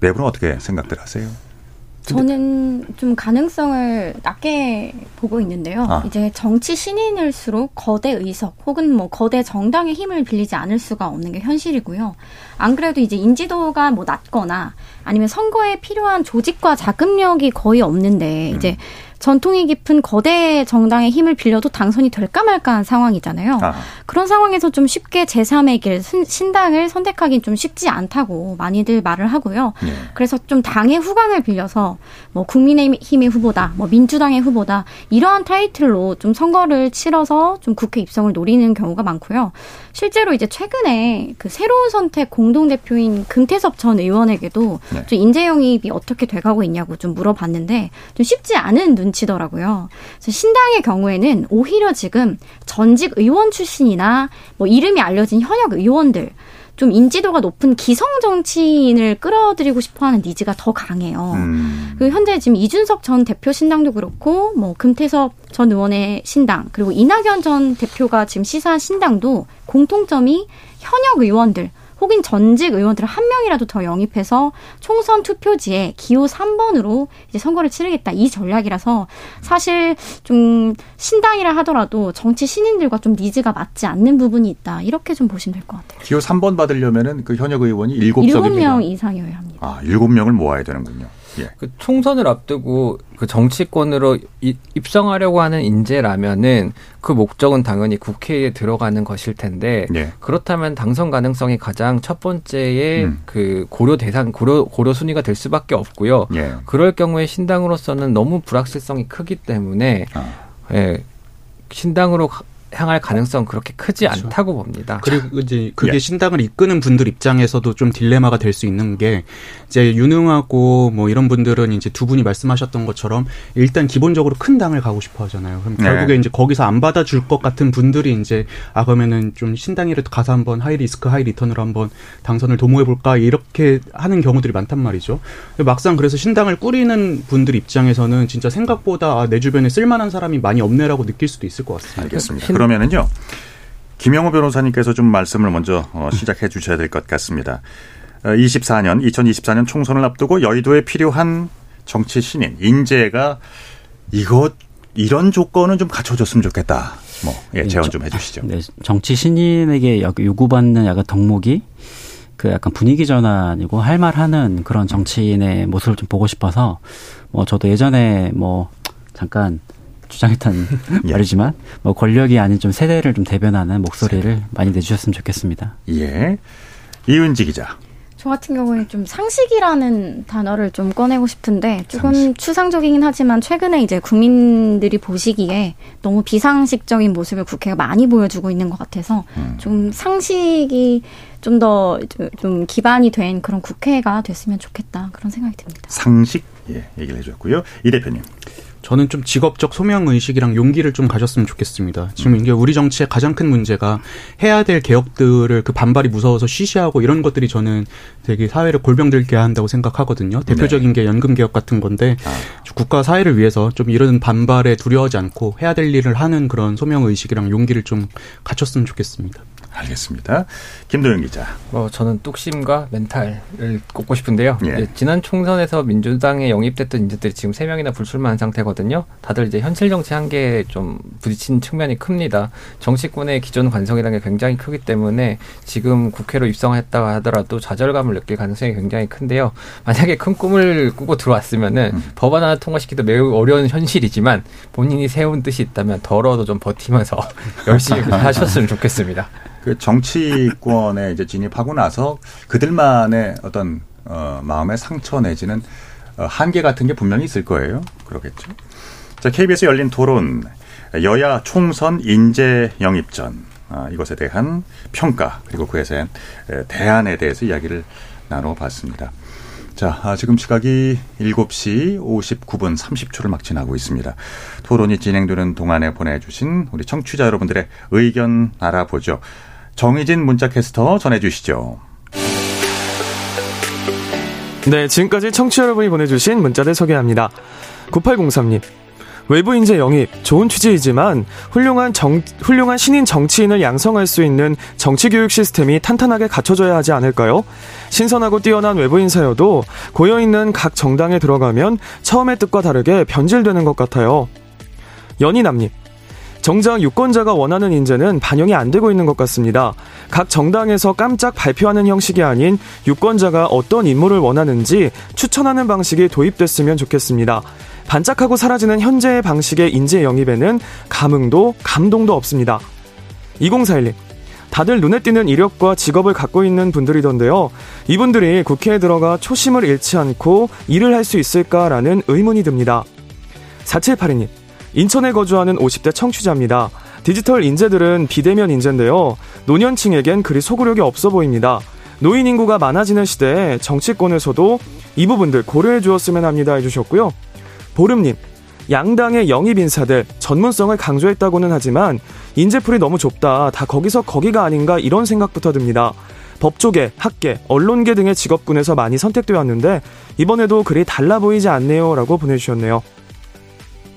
내부는 어떻게 생각들 하세요? 저는 좀 가능성을 낮게 보고 있는데요. 아. 이제 정치 신인일수록 거대 의석 혹은 뭐 거대 정당의 힘을 빌리지 않을 수가 없는 게 현실이고요. 안 그래도 이제 인지도가 뭐 낮거나 아니면 선거에 필요한 조직과 자금력이 거의 없는데 이제 음. 전통이 깊은 거대 정당의 힘을 빌려도 당선이 될까 말까한 상황이잖아요. 아. 그런 상황에서 좀 쉽게 제3의 길 신당을 선택하기는 좀 쉽지 않다고 많이들 말을 하고요. 네. 그래서 좀 당의 후광을 빌려서 뭐 국민의힘의 후보다, 뭐 민주당의 후보다 이러한 타이틀로 좀 선거를 치러서 좀 국회 입성을 노리는 경우가 많고요. 실제로 이제 최근에 그 새로운 선택 공동 대표인 금태섭 전 의원에게도 네. 좀 인재 영입이 어떻게 돼가고 있냐고 좀 물어봤는데 좀 쉽지 않은 눈. 눈치더라고요. 그래서 신당의 경우에는 오히려 지금 전직 의원 출신이나 뭐 이름이 알려진 현역 의원들 좀 인지도가 높은 기성 정치인을 끌어들이고 싶어하는 니즈가 더 강해요. 음. 그 현재 지금 이준석 전 대표 신당도 그렇고 뭐 금태섭 전 의원의 신당 그리고 이낙연 전 대표가 지금 시사한 신당도 공통점이 현역 의원들 혹은 전직 의원들을 한 명이라도 더 영입해서 총선 투표지에 기호 3번으로 이제 선거를 치르겠다 이 전략이라서 사실 좀 신당이라 하더라도 정치 신인들과 좀 니즈가 맞지 않는 부분이 있다 이렇게 좀 보시면 될 것 같아요. 기호 3번 받으려면은 그 현역 의원이 7석입니다. 7명 이상이어야 합니다. 아, 7명을 모아야 되는군요. 예. 그 총선을 앞두고 그 정치권으로 이, 입성하려고 하는 인재라면은 그 목적은 당연히 국회에 들어가는 것일 텐데 예. 그렇다면 당선 가능성이 가장 첫 번째의 음. 그 고려 대상 고려 고려 순위가 될 수밖에 없고요. 예. 그럴 경우에 신당으로서는 너무 불확실성이 크기 때문에 아. 예. 신당으로 향할 가능성 그렇게 크지 그렇죠. 않다고 봅니다. 그리고 이제 그게 예. 신당을 이끄는 분들 입장에서도 좀 딜레마가 될 수 있는 게 이제 유능하고 뭐 이런 분들은 이제 두 분이 말씀하셨던 것처럼 일단 기본적으로 큰 당을 가고 싶어 하잖아요. 그럼 네. 결국에 이제 거기서 안 받아줄 것 같은 분들이 이제 아 그러면은 좀 신당이라도 가서 한번 high risk high return으로 한번 당선을 도모해 볼까 이렇게 하는 경우들이 많단 말이죠. 막상 그래서 신당을 꾸리는 분들 입장에서는 진짜 생각보다 아, 내 주변에 쓸만한 사람이 많이 없네라고 느낄 수도 있을 것 같습니다. 알겠습니다. 그러면은요. 김영호 변호사님께서 좀 말씀을 먼저 어, 시작해 주셔야 될 것 같습니다. 24년, 어, 2024년 총선을 앞두고 여의도에 필요한 정치 신인, 인재가 이것, 이런 조건은 좀 갖춰줬으면 좋겠다. 뭐, 예, 네, 제언 좀 해주시죠. 네, 정치 신인에게 요구받는 약간 덕목이 그 약간 분위기 전환이고 할 말 하는 그런 정치인의 모습을 좀 보고 싶어서 뭐 저도 예전에 뭐 잠깐 주장했던 [laughs] 예. 말이지만 뭐 권력이 아닌 좀 세대를 좀 대변하는 목소리를 많이 내주셨으면 좋겠습니다. 예. 이은지 기자. 저 같은 경우에 좀 상식이라는 단어를 좀 꺼내고 싶은데 조금 상식. 추상적이긴 하지만 최근에 이제 국민들이 보시기에 너무 비상식적인 모습을 국회가 많이 보여주고 있는 것 같아서 음. 좀 상식이 좀 더좀 좀 기반이 된 그런 국회가 됐으면 좋겠다 그런 생각이 듭니다. 상식 예 얘기를 해줬고요 이 대표님. 저는 좀 직업적 소명 의식이랑 용기를 좀 가졌으면 좋겠습니다. 지금 음. 이게 우리 정치의 가장 큰 문제가 해야 될 개혁들을 그 반발이 무서워서 쉬쉬하고 이런 것들이 저는 되게 사회를 골병들게 한다고 생각하거든요. 대표적인 네. 게 연금 개혁 같은 건데 아. 국가 사회를 위해서 좀 이런 반발에 두려워하지 않고 해야 될 일을 하는 그런 소명 의식이랑 용기를 좀 갖췄으면 좋겠습니다. 알겠습니다. 김도영 기자. 어, 저는 뚝심과 멘탈을 꼽고 싶은데요. 예. 지난 총선에서 민주당에 영입됐던 인재들이 지금 세 명이나 불출마한 상태거든요. 다들 이제 현실 정치 한계에 좀 부딪힌 측면이 큽니다. 정치권의 기존 관성이라는 게 굉장히 크기 때문에 지금 국회로 입성했다 하더라도 좌절감을 느낄 가능성이 굉장히 큰데요. 만약에 큰 꿈을 꾸고 들어왔으면은 음. 법안 하나 통과시키도 매우 어려운 현실이지만 본인이 세운 뜻이 있다면 더러워도 좀 버티면서 [laughs] 열심히 [laughs] 하셨으면 좋겠습니다. 그 정치권에 이제 진입하고 나서 그들만의 어떤 어, 마음의 상처 내지는 어, 한계 같은 게 분명히 있을 거예요. 그러겠죠. 자, KBS 열린 토론 여야 총선 인재 영입전 아, 이것에 대한 평가 그리고 그에 대한 대안에 대해서 이야기를 나눠봤습니다. 자, 아, 지금 시각이 7시 59분 30초를 막 지나고 있습니다. 토론이 진행되는 동안에 보내주신 우리 청취자 여러분들의 의견 알아보죠. 정희진 문자캐스터 전해주시죠. 네, 지금까지 청취자 여러분이 보내주신 문자들 소개합니다. 9803님. 외부 인재 영입 좋은 취지이지만 훌륭한 정, 훌륭한 신인 정치인을 양성할 수 있는 정치 교육 시스템이 탄탄하게 갖춰져야 하지 않을까요? 신선하고 뛰어난 외부 인사여도 고여 있는 각 정당에 들어가면 처음의 뜻과 다르게 변질되는 것 같아요. 연희남님. 정작 유권자가 원하는 인재는 반영이 안 되고 있는 것 같습니다. 각 정당에서 깜짝 발표하는 형식이 아닌 유권자가 어떤 인물을 원하는지 추천하는 방식이 도입됐으면 좋겠습니다. 반짝하고 사라지는 현재의 방식의 인재 영입에는 감흥도 감동도 없습니다. 2041님. 다들 눈에 띄는 이력과 직업을 갖고 있는 분들이던데요. 이분들이 국회에 들어가 초심을 잃지 않고 일을 할 수 있을까라는 의문이 듭니다. 4782님. 인천에 거주하는 50대 청취자입니다. 디지털 인재들은 비대면 인재인데요. 노년층에겐 그리 소구력이 없어 보입니다. 노인 인구가 많아지는 시대에 정치권에서도 이 부분들 고려해 주었으면 합니다 해주셨고요. 보름님, 양당의 영입 인사들 전문성을 강조했다고는 하지만 인재풀이 너무 좁다. 다 거기서 거기가 아닌가 이런 생각부터 듭니다. 법조계, 학계, 언론계 등의 직업군에서 많이 선택되어 왔는데 이번에도 그리 달라 보이지 않네요. 라고 보내주셨네요.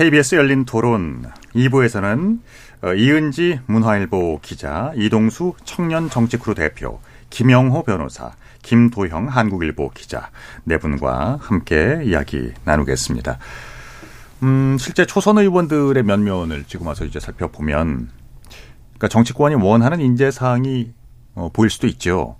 KBS 열린 토론 2부에서는 어, 이은지 문화일보 기자, 이동수 청년 정치크루 대표, 김영호 변호사, 김도형 한국일보 기자 네 분과 함께 이야기 나누겠습니다. 음, 실제 초선 의원들의 면면을 지금 와서 이제 살펴보면, 그러니까 정치권이 원하는 인재 사항이 어, 보일 수도 있죠.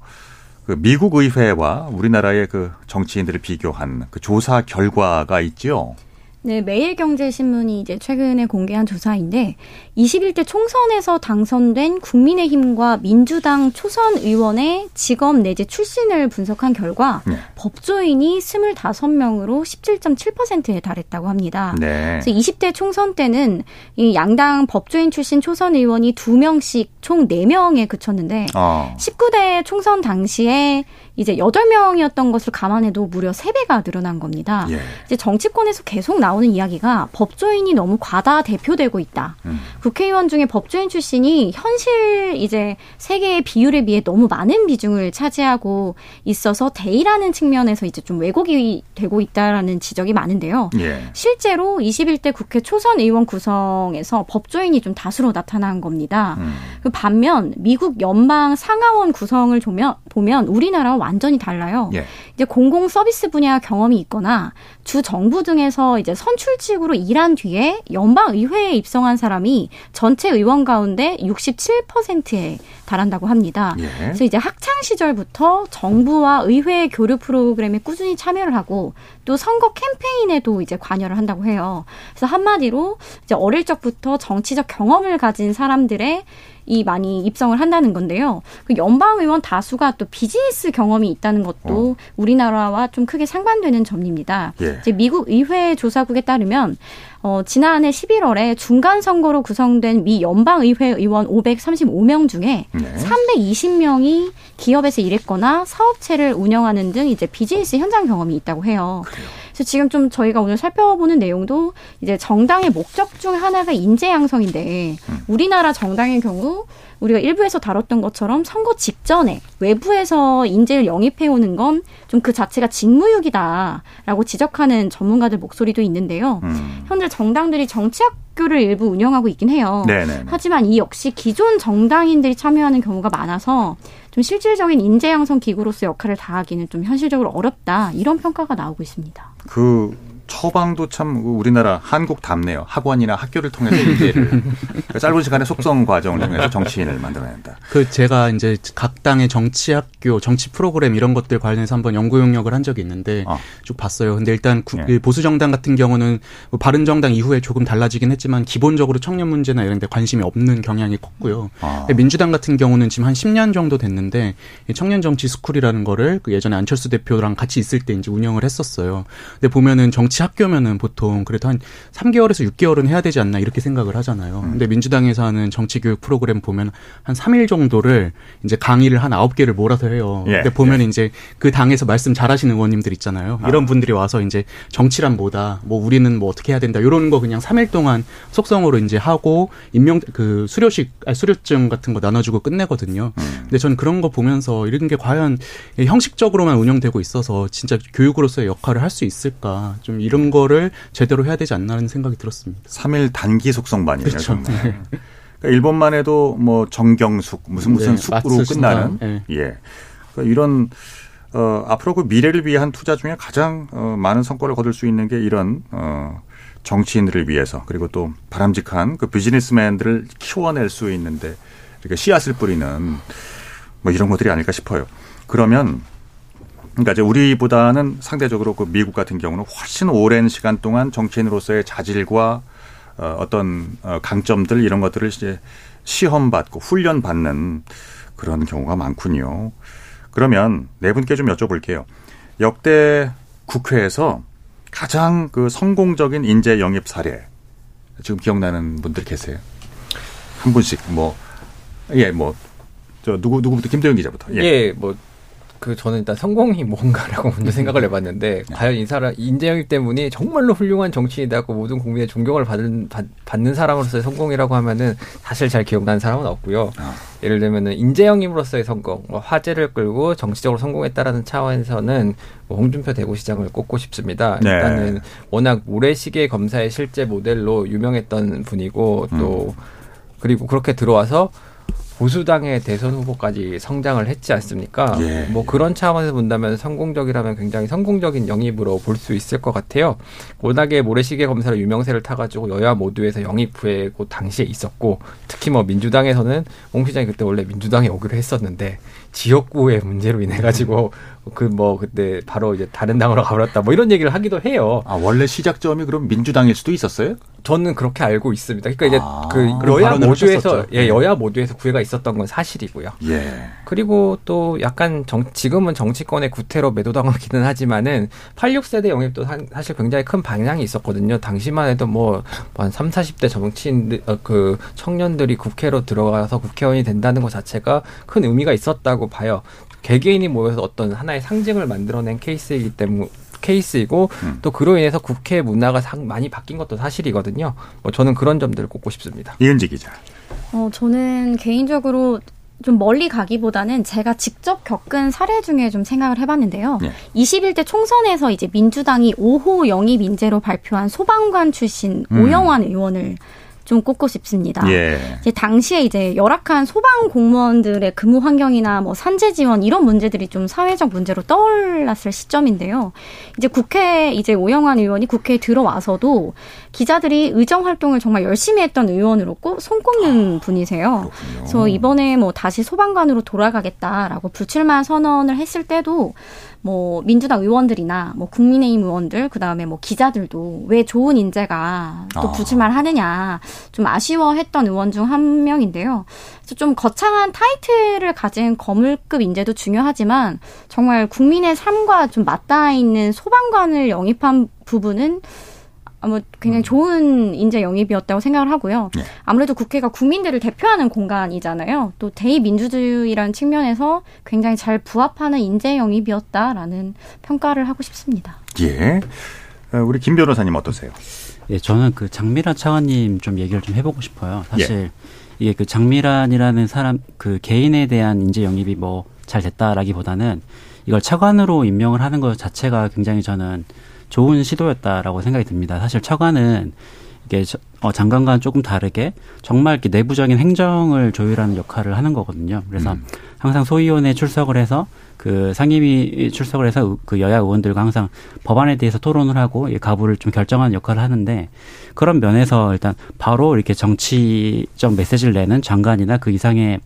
그 미국 의회와 우리나라의 그 정치인들을 비교한 그 조사 결과가 있죠. 네, 매일경제신문이 이제 최근에 공개한 조사인데 21대 총선에서 당선된 국민의힘과 민주당 초선 의원의 직업 내지 출신을 분석한 결과 네. 법조인이 25명으로 17.7%에 달했다고 합니다. 네. 그래서 20대 총선 때는 이 양당 법조인 출신 초선 의원이 2명씩 총 4명에 그쳤는데 어. 19대 총선 당시에 이제 8명이었던 것을 감안해도 무려 3배가 늘어난 겁니다. 예. 이제 정치권에서 계속 나오는 이야기가 법조인이 너무 과다 대표되고 있다. 음. 국회의원 중에 법조인 출신이 현실 이제 세계의 비율에 비해 너무 많은 비중을 차지하고 있어서 대의라는 측면에서 이제 좀 왜곡이 되고 있다라는 지적이 많은데요. 예. 실제로 21대 국회 초선 의원 구성에서 법조인이 좀 다수로 나타난 겁니다. 음. 그 반면 미국 연방 상하원 구성을 보면 우리나라와 완전히 달라요. 예. 이제 공공 서비스 분야 경험이 있거나 주 정부 등에서 이제 선출직으로 일한 뒤에 연방 의회에 입성한 사람이 전체 의원 가운데 67%에 달한다고 합니다. 예. 그래서 이제 학창 시절부터 정부와 의회 교류 프로그램에 꾸준히 참여를 하고 또 선거 캠페인에도 이제 관여를 한다고 해요. 그래서 한마디로 이제 어릴 적부터 정치적 경험을 가진 사람들의 이 많이 입성을 한다는 건데요. 그 연방 의원 다수가 또 비즈니스 경험이 있다는 것도 어. 우리나라와 좀 크게 상반되는 점입니다. 예. 이제 미국 의회 조사국에 따르면 어, 지난해 11월에 중간 선거로 구성된 미 연방 의회 의원 535명 중에 네. 320명이 기업에서 일했거나 사업체를 운영하는 등 이제 비즈니스 현장 경험이 있다고 해요. 그래요. 그래서 지금 좀 저희가 오늘 살펴보는 내용도 이제 정당의 목적 중 하나가 인재 양성인데 음. 우리나라 정당의 경우 우리가 일부에서 다뤘던 것처럼 선거 직전에 외부에서 인재를 영입해 오는 건 좀 그 자체가 직무유기다라고 지적하는 전문가들 목소리도 있는데요. 음. 현재 정당들이 정치학교를 일부 운영하고 있긴 해요. 네네네. 하지만 이 역시 기존 정당인들이 참여하는 경우가 많아서 좀 실질적인 인재 양성 기구로서 역할을 다하기는 좀 현실적으로 어렵다 이런 평가가 나오고 있습니다. 그 처방도 참 우리나라 한국답네요. 학원이나 학교를 통해서 인재를 [laughs] 그러니까 짧은 시간에 속성 과정을 통해서 정치인을 만들어낸다. 그 제가 이제 각 당의 정치 학교, 정치 프로그램 이런 것들 관련해서 한번 연구 용역을 한 적이 있는데 어. 쭉 봤어요. 근데 일단 구, 예. 보수 정당 같은 경우는 뭐 바른 정당 이후에 조금 달라지긴 했지만 기본적으로 청년 문제나 이런 데 관심이 없는 경향이 컸고요. 어. 민주당 같은 경우는 지금 한 10년 정도 됐는데 청년 정치 스쿨이라는 거를 그 예전에 안철수 대표랑 같이 있을 때 이제 운영을 했었어요. 근데 보면은 정치 같이 학교면은 보통 그래도 한 3개월에서 6개월은 해야 되지 않나 이렇게 생각을 하잖아요. 음. 근데 민주당에서 하는 정치 교육 프로그램 보면 한 3일 정도를 이제 강의를 한 9개를 몰아서 해요. 예. 근데 보면 예. 이제 그 당에서 말씀 잘하시는 의원님들 있잖아요. 아. 이런 분들이 와서 이제 정치란 뭐다. 뭐 우리는 뭐 어떻게 해야 된다. 이런 거 그냥 3일 동안 속성으로 이제 하고 임명 그 수료식 아니 수료증 같은 거 나눠주고 끝내거든요. 음. 근데 저는 그런 거 보면서 이런 게 과연 형식적으로만 운영되고 있어서 진짜 교육으로서의 역할을 할 수 있을까 좀 이런 거를 제대로 해야 되지 않나는 생각이 들었습니다. 3일 단기 속성반이에요. 그렇죠. 네. 그러니까 일본만 해도 뭐 정경숙 무슨 무슨 네, 숙으로 끝나는 네. 예. 그러니까 이런 어 앞으로 그 미래를 위한 투자 중에 가장 어 많은 성과를 거둘 수 있는 게 이런 어 정치인들을 위해서 그리고 또 바람직한 그 비즈니스맨들을 키워낼 수 있는데 이렇게 씨앗을 뿌리는 뭐 이런 것들이 아닐까 싶어요. 그러면 그러니까 이제 우리보다는 상대적으로 그 미국 같은 경우는 훨씬 오랜 시간 동안 정치인으로서의 자질과 어, 어떤 어, 강점들 이런 것들을 이제 시험받고 훈련받는 그런 경우가 많군요. 그러면 네 분께 좀 여쭤볼게요. 역대 국회에서 가장 그 성공적인 인재 영입 사례 지금 기억나는 분들 계세요? 한 분씩 뭐 예, 뭐 저 누구 누구부터 김도영 기자부터. 예, 예 뭐 그 저는 일단 성공이 뭔가라고 먼저 생각을 해봤는데 네. 과연 이 사람 인재영입 때문에 정말로 훌륭한 정치인이라고 모든 국민의 존경을 받은 받, 는 사람으로서의 성공이라고 하면은 사실 잘 기억나는 사람은 없고요. 아. 예를 들면은 인재영입으로서의 성공, 뭐 화제를 끌고 정치적으로 성공했다라는 차원에서는 뭐 홍준표 대구시장을 꼽고 싶습니다. 네. 일단은 워낙 모래시계 검사의 실제 모델로 유명했던 분이고 또 음. 그리고 그렇게 들어와서 보수당의 대선 후보까지 성장을 했지 않습니까? 예. 뭐 그런 차원에서 본다면 성공적이라면 굉장히 성공적인 영입으로 볼 수 있을 것 같아요. 워낙에 모래시계 검사로 유명세를 타가지고 여야 모두에서 영입 후에 그 당시에 있었고 특히 뭐 민주당에서는 옹 시장이 그때 원래 민주당에 오기로 했었는데 지역구의 문제로 인해 가지고 그 뭐 그때 바로 이제 다른 당으로 가버렸다 뭐 이런 얘기를 하기도 해요. 아 원래 시작점이 그럼 민주당일 수도 있었어요? 저는 그렇게 알고 있습니다. 그러니까 이제 아, 그 여야 모두에서 예 네. 여야 모두에서 구애가 있었던 건 사실이고요. 예. 그리고 또 약간 정, 지금은 정치권의 구태로 매도당하기는 하지만은 86세대 영입도 사실 굉장히 큰 방향이 있었거든요. 당시만 해도 뭐 한 3, 40대 정치인들 어, 그 청년들이 국회로 들어가서 국회의원이 된다는 것 자체가 큰 의미가 있었다고 봐요. 개개인이 모여서 어떤 하나의 상징을 만들어낸 케이스이기 때문에 케이스이고 음. 또 그로 인해서 국회 문화가 상, 많이 바뀐 것도 사실이거든요. 뭐 저는 그런 점들을 꼽고 싶습니다. 이은지 기자. 어, 저는 개인적으로 좀 멀리 가기보다는 제가 직접 겪은 사례 중에 좀 생각을 해봤는데요. 네. 21대 총선에서 이제 민주당이 5호 영입 인재로 발표한 소방관 출신 음. 오영환 의원을 좀 꼽고 싶습니다. 예. 이제 당시에 이제 열악한 소방 공무원들의 근무 환경이나 뭐 산재 지원 이런 문제들이 좀 사회적 문제로 떠올랐을 시점인데요. 이제 국회 이제 오영환 의원이 국회에 들어와서도 기자들이 의정 활동을 정말 열심히 했던 의원으로 꼭 손꼽는 아, 분이세요. 그렇군요. 그래서 이번에 뭐 다시 소방관으로 돌아가겠다라고 불출마 선언을 했을 때도 뭐 민주당 의원들이나 뭐 국민의힘 의원들 그다음에 뭐 기자들도 왜 좋은 인재가 또 아. 부출마를 하느냐 좀 아쉬워했던 의원 중 한 명인데요. 그래서 좀 거창한 타이틀을 가진 거물급 인재도 중요하지만 정말 국민의 삶과 좀 맞닿아 있는 소방관을 영입한 부분은 뭐 굉장히 좋은 인재 영입이었다고 생각을 하고요. 네. 아무래도 국회가 국민들을 대표하는 공간이잖아요. 또 대의민주주의라는 측면에서 굉장히 잘 부합하는 인재 영입이었다라는 평가를 하고 싶습니다. 예. 어, 우리 김 변호사님 어떠세요? 예, 저는 그 장미란 차관님 좀 얘기를 좀 해보고 싶어요. 사실 예. 이게 그 장미란이라는 사람 그 개인에 대한 인재 영입이 뭐 잘 됐다라기보다는 이걸 차관으로 임명을 하는 것 자체가 굉장히 저는 좋은 시도였다라고 생각이 듭니다. 사실 차관은 이게 어, 장관과는 조금 다르게 정말 이렇게 내부적인 행정을 조율하는 역할을 하는 거거든요. 그래서 음. 항상 소위원회 출석을 해서 그 상임위 출석을 해서 그 여야 의원들과 항상 법안에 대해서 토론을 하고 가부를 좀 결정하는 역할을 하는데 그런 면에서 일단 바로 이렇게 정치적 메시지를 내는 장관이나 그 이상의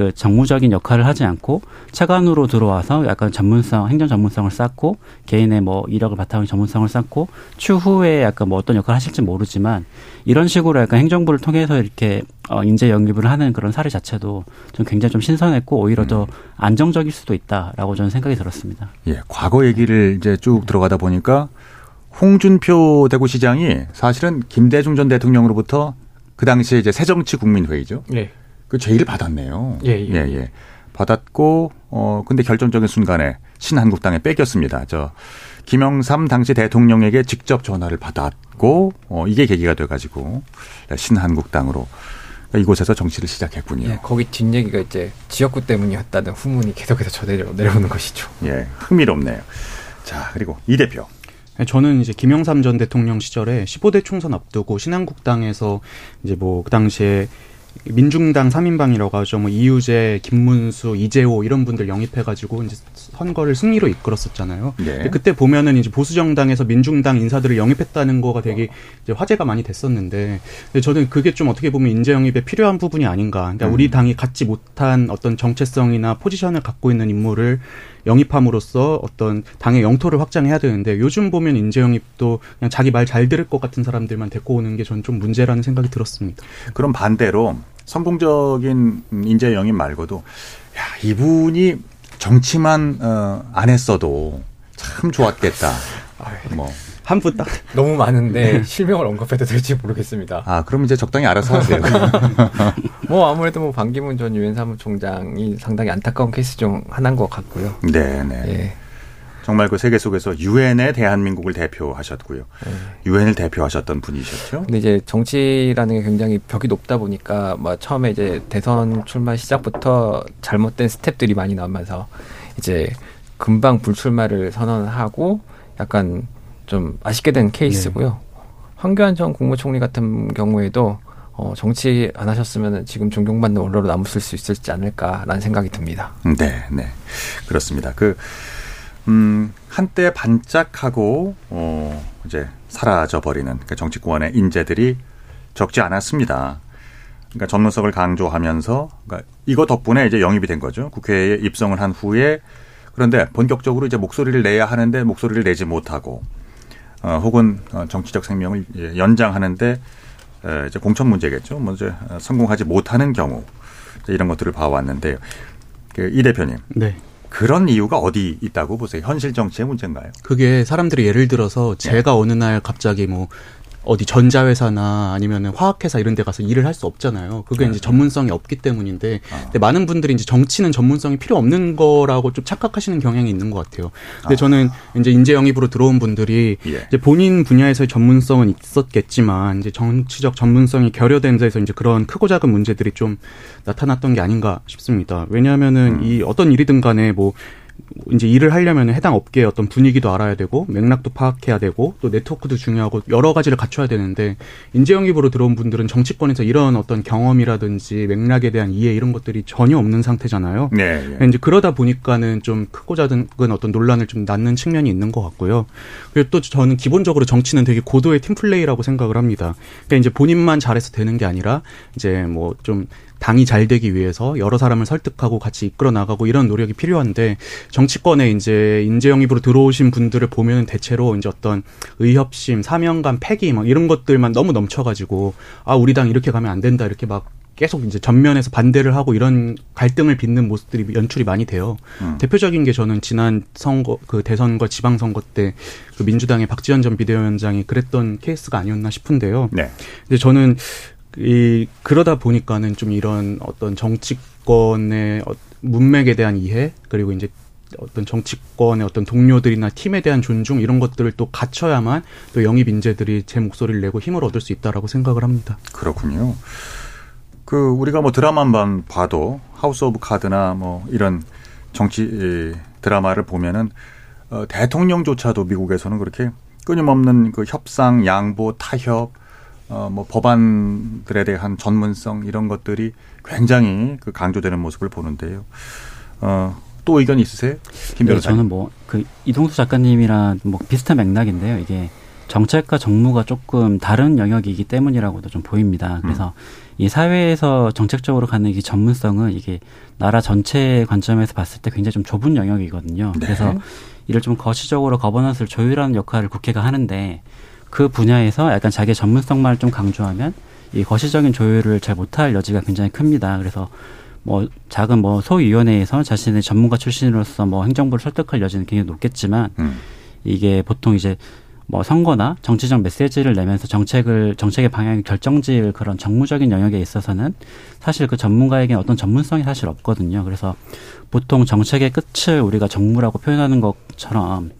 그 정무적인 역할을 하지 않고 차관으로 들어와서 약간 전문성, 행정 전문성을 쌓고 개인의 뭐 이력을 바탕으로 전문성을 쌓고 추후에 약간 뭐 어떤 역할을 하실지 모르지만 이런 식으로 약간 행정부를 통해서 이렇게 어 인재 영입을 하는 그런 사례 자체도 좀 굉장히 좀 신선했고 오히려 더 음. 안정적일 수도 있다라고 저는 생각이 들었습니다. 예, 과거 얘기를 이제 쭉 들어가다 보니까 홍준표 대구시장이 사실은 김대중 전 대통령으로부터 그 당시에 이제 새정치국민회의죠. 네. 그 제의를 받았네요. 예, 예. 예, 예. 받았고 어 근데 결정적인 순간에 신한국당에 뺏겼습니다. 저 김영삼 당시 대통령에게 직접 전화를 받았고 어 이게 계기가 돼 가지고 신한국당으로 이곳에서 정치를 시작했군요. 예, 거기 뒷얘기가 이제 지역구 때문이었다는 후문이 계속해서 전해져 내려오는 것이죠. 예, 흥미롭네요. 자, 그리고 이 대표. 저는 이제 김영삼 전 대통령 시절에 15대 총선 앞두고 신한국당에서 이제 뭐 그 당시에 민중당 3인방이라고 하죠. 뭐 이유재, 김문수, 이재호 이런 분들 영입해가지고 이제 선거를 승리로 이끌었었잖아요. 네. 그때 보면은 이제 보수 정당에서 민중당 인사들을 영입했다는 거가 되게 화제가 많이 됐었는데 저는 그게 좀 어떻게 보면 인재 영입에 필요한 부분이 아닌가. 그러니까 음. 우리 당이 갖지 못한 어떤 정체성이나 포지션을 갖고 있는 인물을 영입함으로써 어떤 당의 영토를 확장해야 되는데 요즘 보면 인재 영입도 그냥 자기 말 잘 들을 것 같은 사람들만 데리고 오는 게 저는 좀 문제라는 생각이 들었습니다. 그럼 반대로 선봉적인 인재 영입 말고도 야 이분이 정치만 어, 안 했어도 참 좋았겠다. 뭐 한분 딱. [laughs] 너무 많은데 네. 실명을 언급해도 될지 모르겠습니다. 아, 그럼 이제 적당히 알아서 하세요. [laughs] 뭐 아무래도 뭐 반기문 전 유엔 사무총장이 상당히 안타까운 케이스 중 하나인 것 같고요. 네, 네. 예. 정말 그 세계 속에서 유엔의 대한민국을 대표하셨고요. 유엔을 네. 대표하셨던 분이셨죠. 근데 이제 정치라는 게 굉장히 벽이 높다 보니까 뭐 처음에 이제 대선 출마 시작부터 잘못된 스텝들이 많이 나오면서 이제 금방 불출마를 선언하고 약간 좀 아쉽게 된 케이스고요. 네. 황교안 전 국무총리 같은 경우에도 어, 정치 안 하셨으면 지금 존경받는 원로로 남으실 수 있을지 않을까라는 생각이 듭니다. 네, 네. 그렇습니다. 그, 음, 한때 반짝하고, 어, 이제 사라져 버리는 그 정치권의 인재들이 적지 않았습니다. 그러니까 전문성을 강조하면서, 그러니까 이거 덕분에 이제 영입이 된 거죠. 국회에 입성을 한 후에 그런데 본격적으로 이제 목소리를 내야 하는데 목소리를 내지 못하고 어, 혹은 어, 정치적 생명을 연장하는데 이제 공천 문제겠죠. 먼저 어, 성공하지 못하는 경우 이런 것들을 봐왔는데요. 그이 대표님. 네. 그런 이유가 어디 있다고 보세요? 현실 정치의 문제인가요? 그게 사람들이 예를 들어서 제가 네. 어느 날 갑자기 뭐 어디 전자회사나 아니면 화학회사 이런 데 가서 일을 할 수 없잖아요. 그게 네. 이제 전문성이 없기 때문인데 아. 근데 많은 분들이 이제 정치는 전문성이 필요 없는 거라고 좀 착각하시는 경향이 있는 것 같아요. 근데 아. 저는 이제 인재 영입으로 들어온 분들이 예. 이제 본인 분야에서의 전문성은 있었겠지만 이제 정치적 전문성이 결여된 데서 이제 그런 크고 작은 문제들이 좀 나타났던 게 아닌가 싶습니다. 왜냐하면은 음. 이 어떤 일이든 간에 뭐 이제 일을 하려면 해당 업계의 어떤 분위기도 알아야 되고 맥락도 파악해야 되고 또 네트워크도 중요하고 여러 가지를 갖춰야 되는데 인재 영입으로 들어온 분들은 정치권에서 이런 어떤 경험이라든지 맥락에 대한 이해 이런 것들이 전혀 없는 상태잖아요. 네. 네. 이제 그러다 보니까는 좀 크고 작은 어떤 논란을 좀 낳는 측면이 있는 것 같고요. 그리고 또 저는 기본적으로 정치는 되게 고도의 팀플레이라고 생각을 합니다. 그러니까 이제 본인만 잘해서 되는 게 아니라 이제 뭐 좀 당이 잘 되기 위해서 여러 사람을 설득하고 같이 이끌어 나가고 이런 노력이 필요한데 정치권에 이제 인재 영입으로 들어오신 분들을 보면 대체로 이제 어떤 의협심, 사명감, 패기 막 이런 것들만 너무 넘쳐가지고 아 우리 당 이렇게 가면 안 된다 이렇게 막 계속 이제 전면에서 반대를 하고 이런 갈등을 빚는 모습들이 연출이 많이 돼요. 음. 대표적인 게 저는 지난 선거 그 대선과 지방선거 때 그 민주당의 박지원 전 비대위원장이 그랬던 케이스가 아니었나 싶은데요. 네. 근데 저는 이 그러다 보니까는 좀 이런 어떤 정치권의 어, 문맥에 대한 이해 그리고 이제 어떤 정치권의 어떤 동료들이나 팀에 대한 존중 이런 것들을 또 갖춰야만 또 영입 인재들이 제 목소리를 내고 힘을 얻을 수 있다라고 생각을 합니다. 그렇군요. 그 우리가 뭐 드라마만 봐도 House of Card나 뭐 이런 정치 드라마를 보면은 어, 대통령조차도 미국에서는 그렇게 끊임없는 그 협상, 양보, 타협, 어, 뭐 법안들에 대한 전문성 이런 것들이 굉장히 그 강조되는 모습을 보는데요. 어, 또 의견 있으세요? 김 변호사. 네, 저는 뭐 그 이동수 작가님이랑 뭐 비슷한 맥락인데요. 이게 정책과 정무가 조금 다른 영역이기 때문이라고도 좀 보입니다. 그래서 음. 이 사회에서 정책적으로 가는 이 전문성은 이게 나라 전체 관점에서 봤을 때 굉장히 좀 좁은 영역이거든요. 네. 그래서 이를 좀 거시적으로 거버넌스를 조율하는 역할을 국회가 하는데 그 분야에서 약간 자기의 전문성만 좀 강조하면 이 거시적인 조율을 잘 못할 여지가 굉장히 큽니다. 그래서 뭐 작은 뭐 소위원회에서 자신의 전문가 출신으로서 뭐 행정부를 설득할 여지는 굉장히 높겠지만 음. 이게 보통 이제 뭐 선거나 정치적 메시지를 내면서 정책을 정책의 방향을 결정지을 그런 정무적인 영역에 있어서는 사실 그 전문가에게 어떤 전문성이 사실 없거든요. 그래서 보통 정책의 끝을 우리가 정무라고 표현하는 것처럼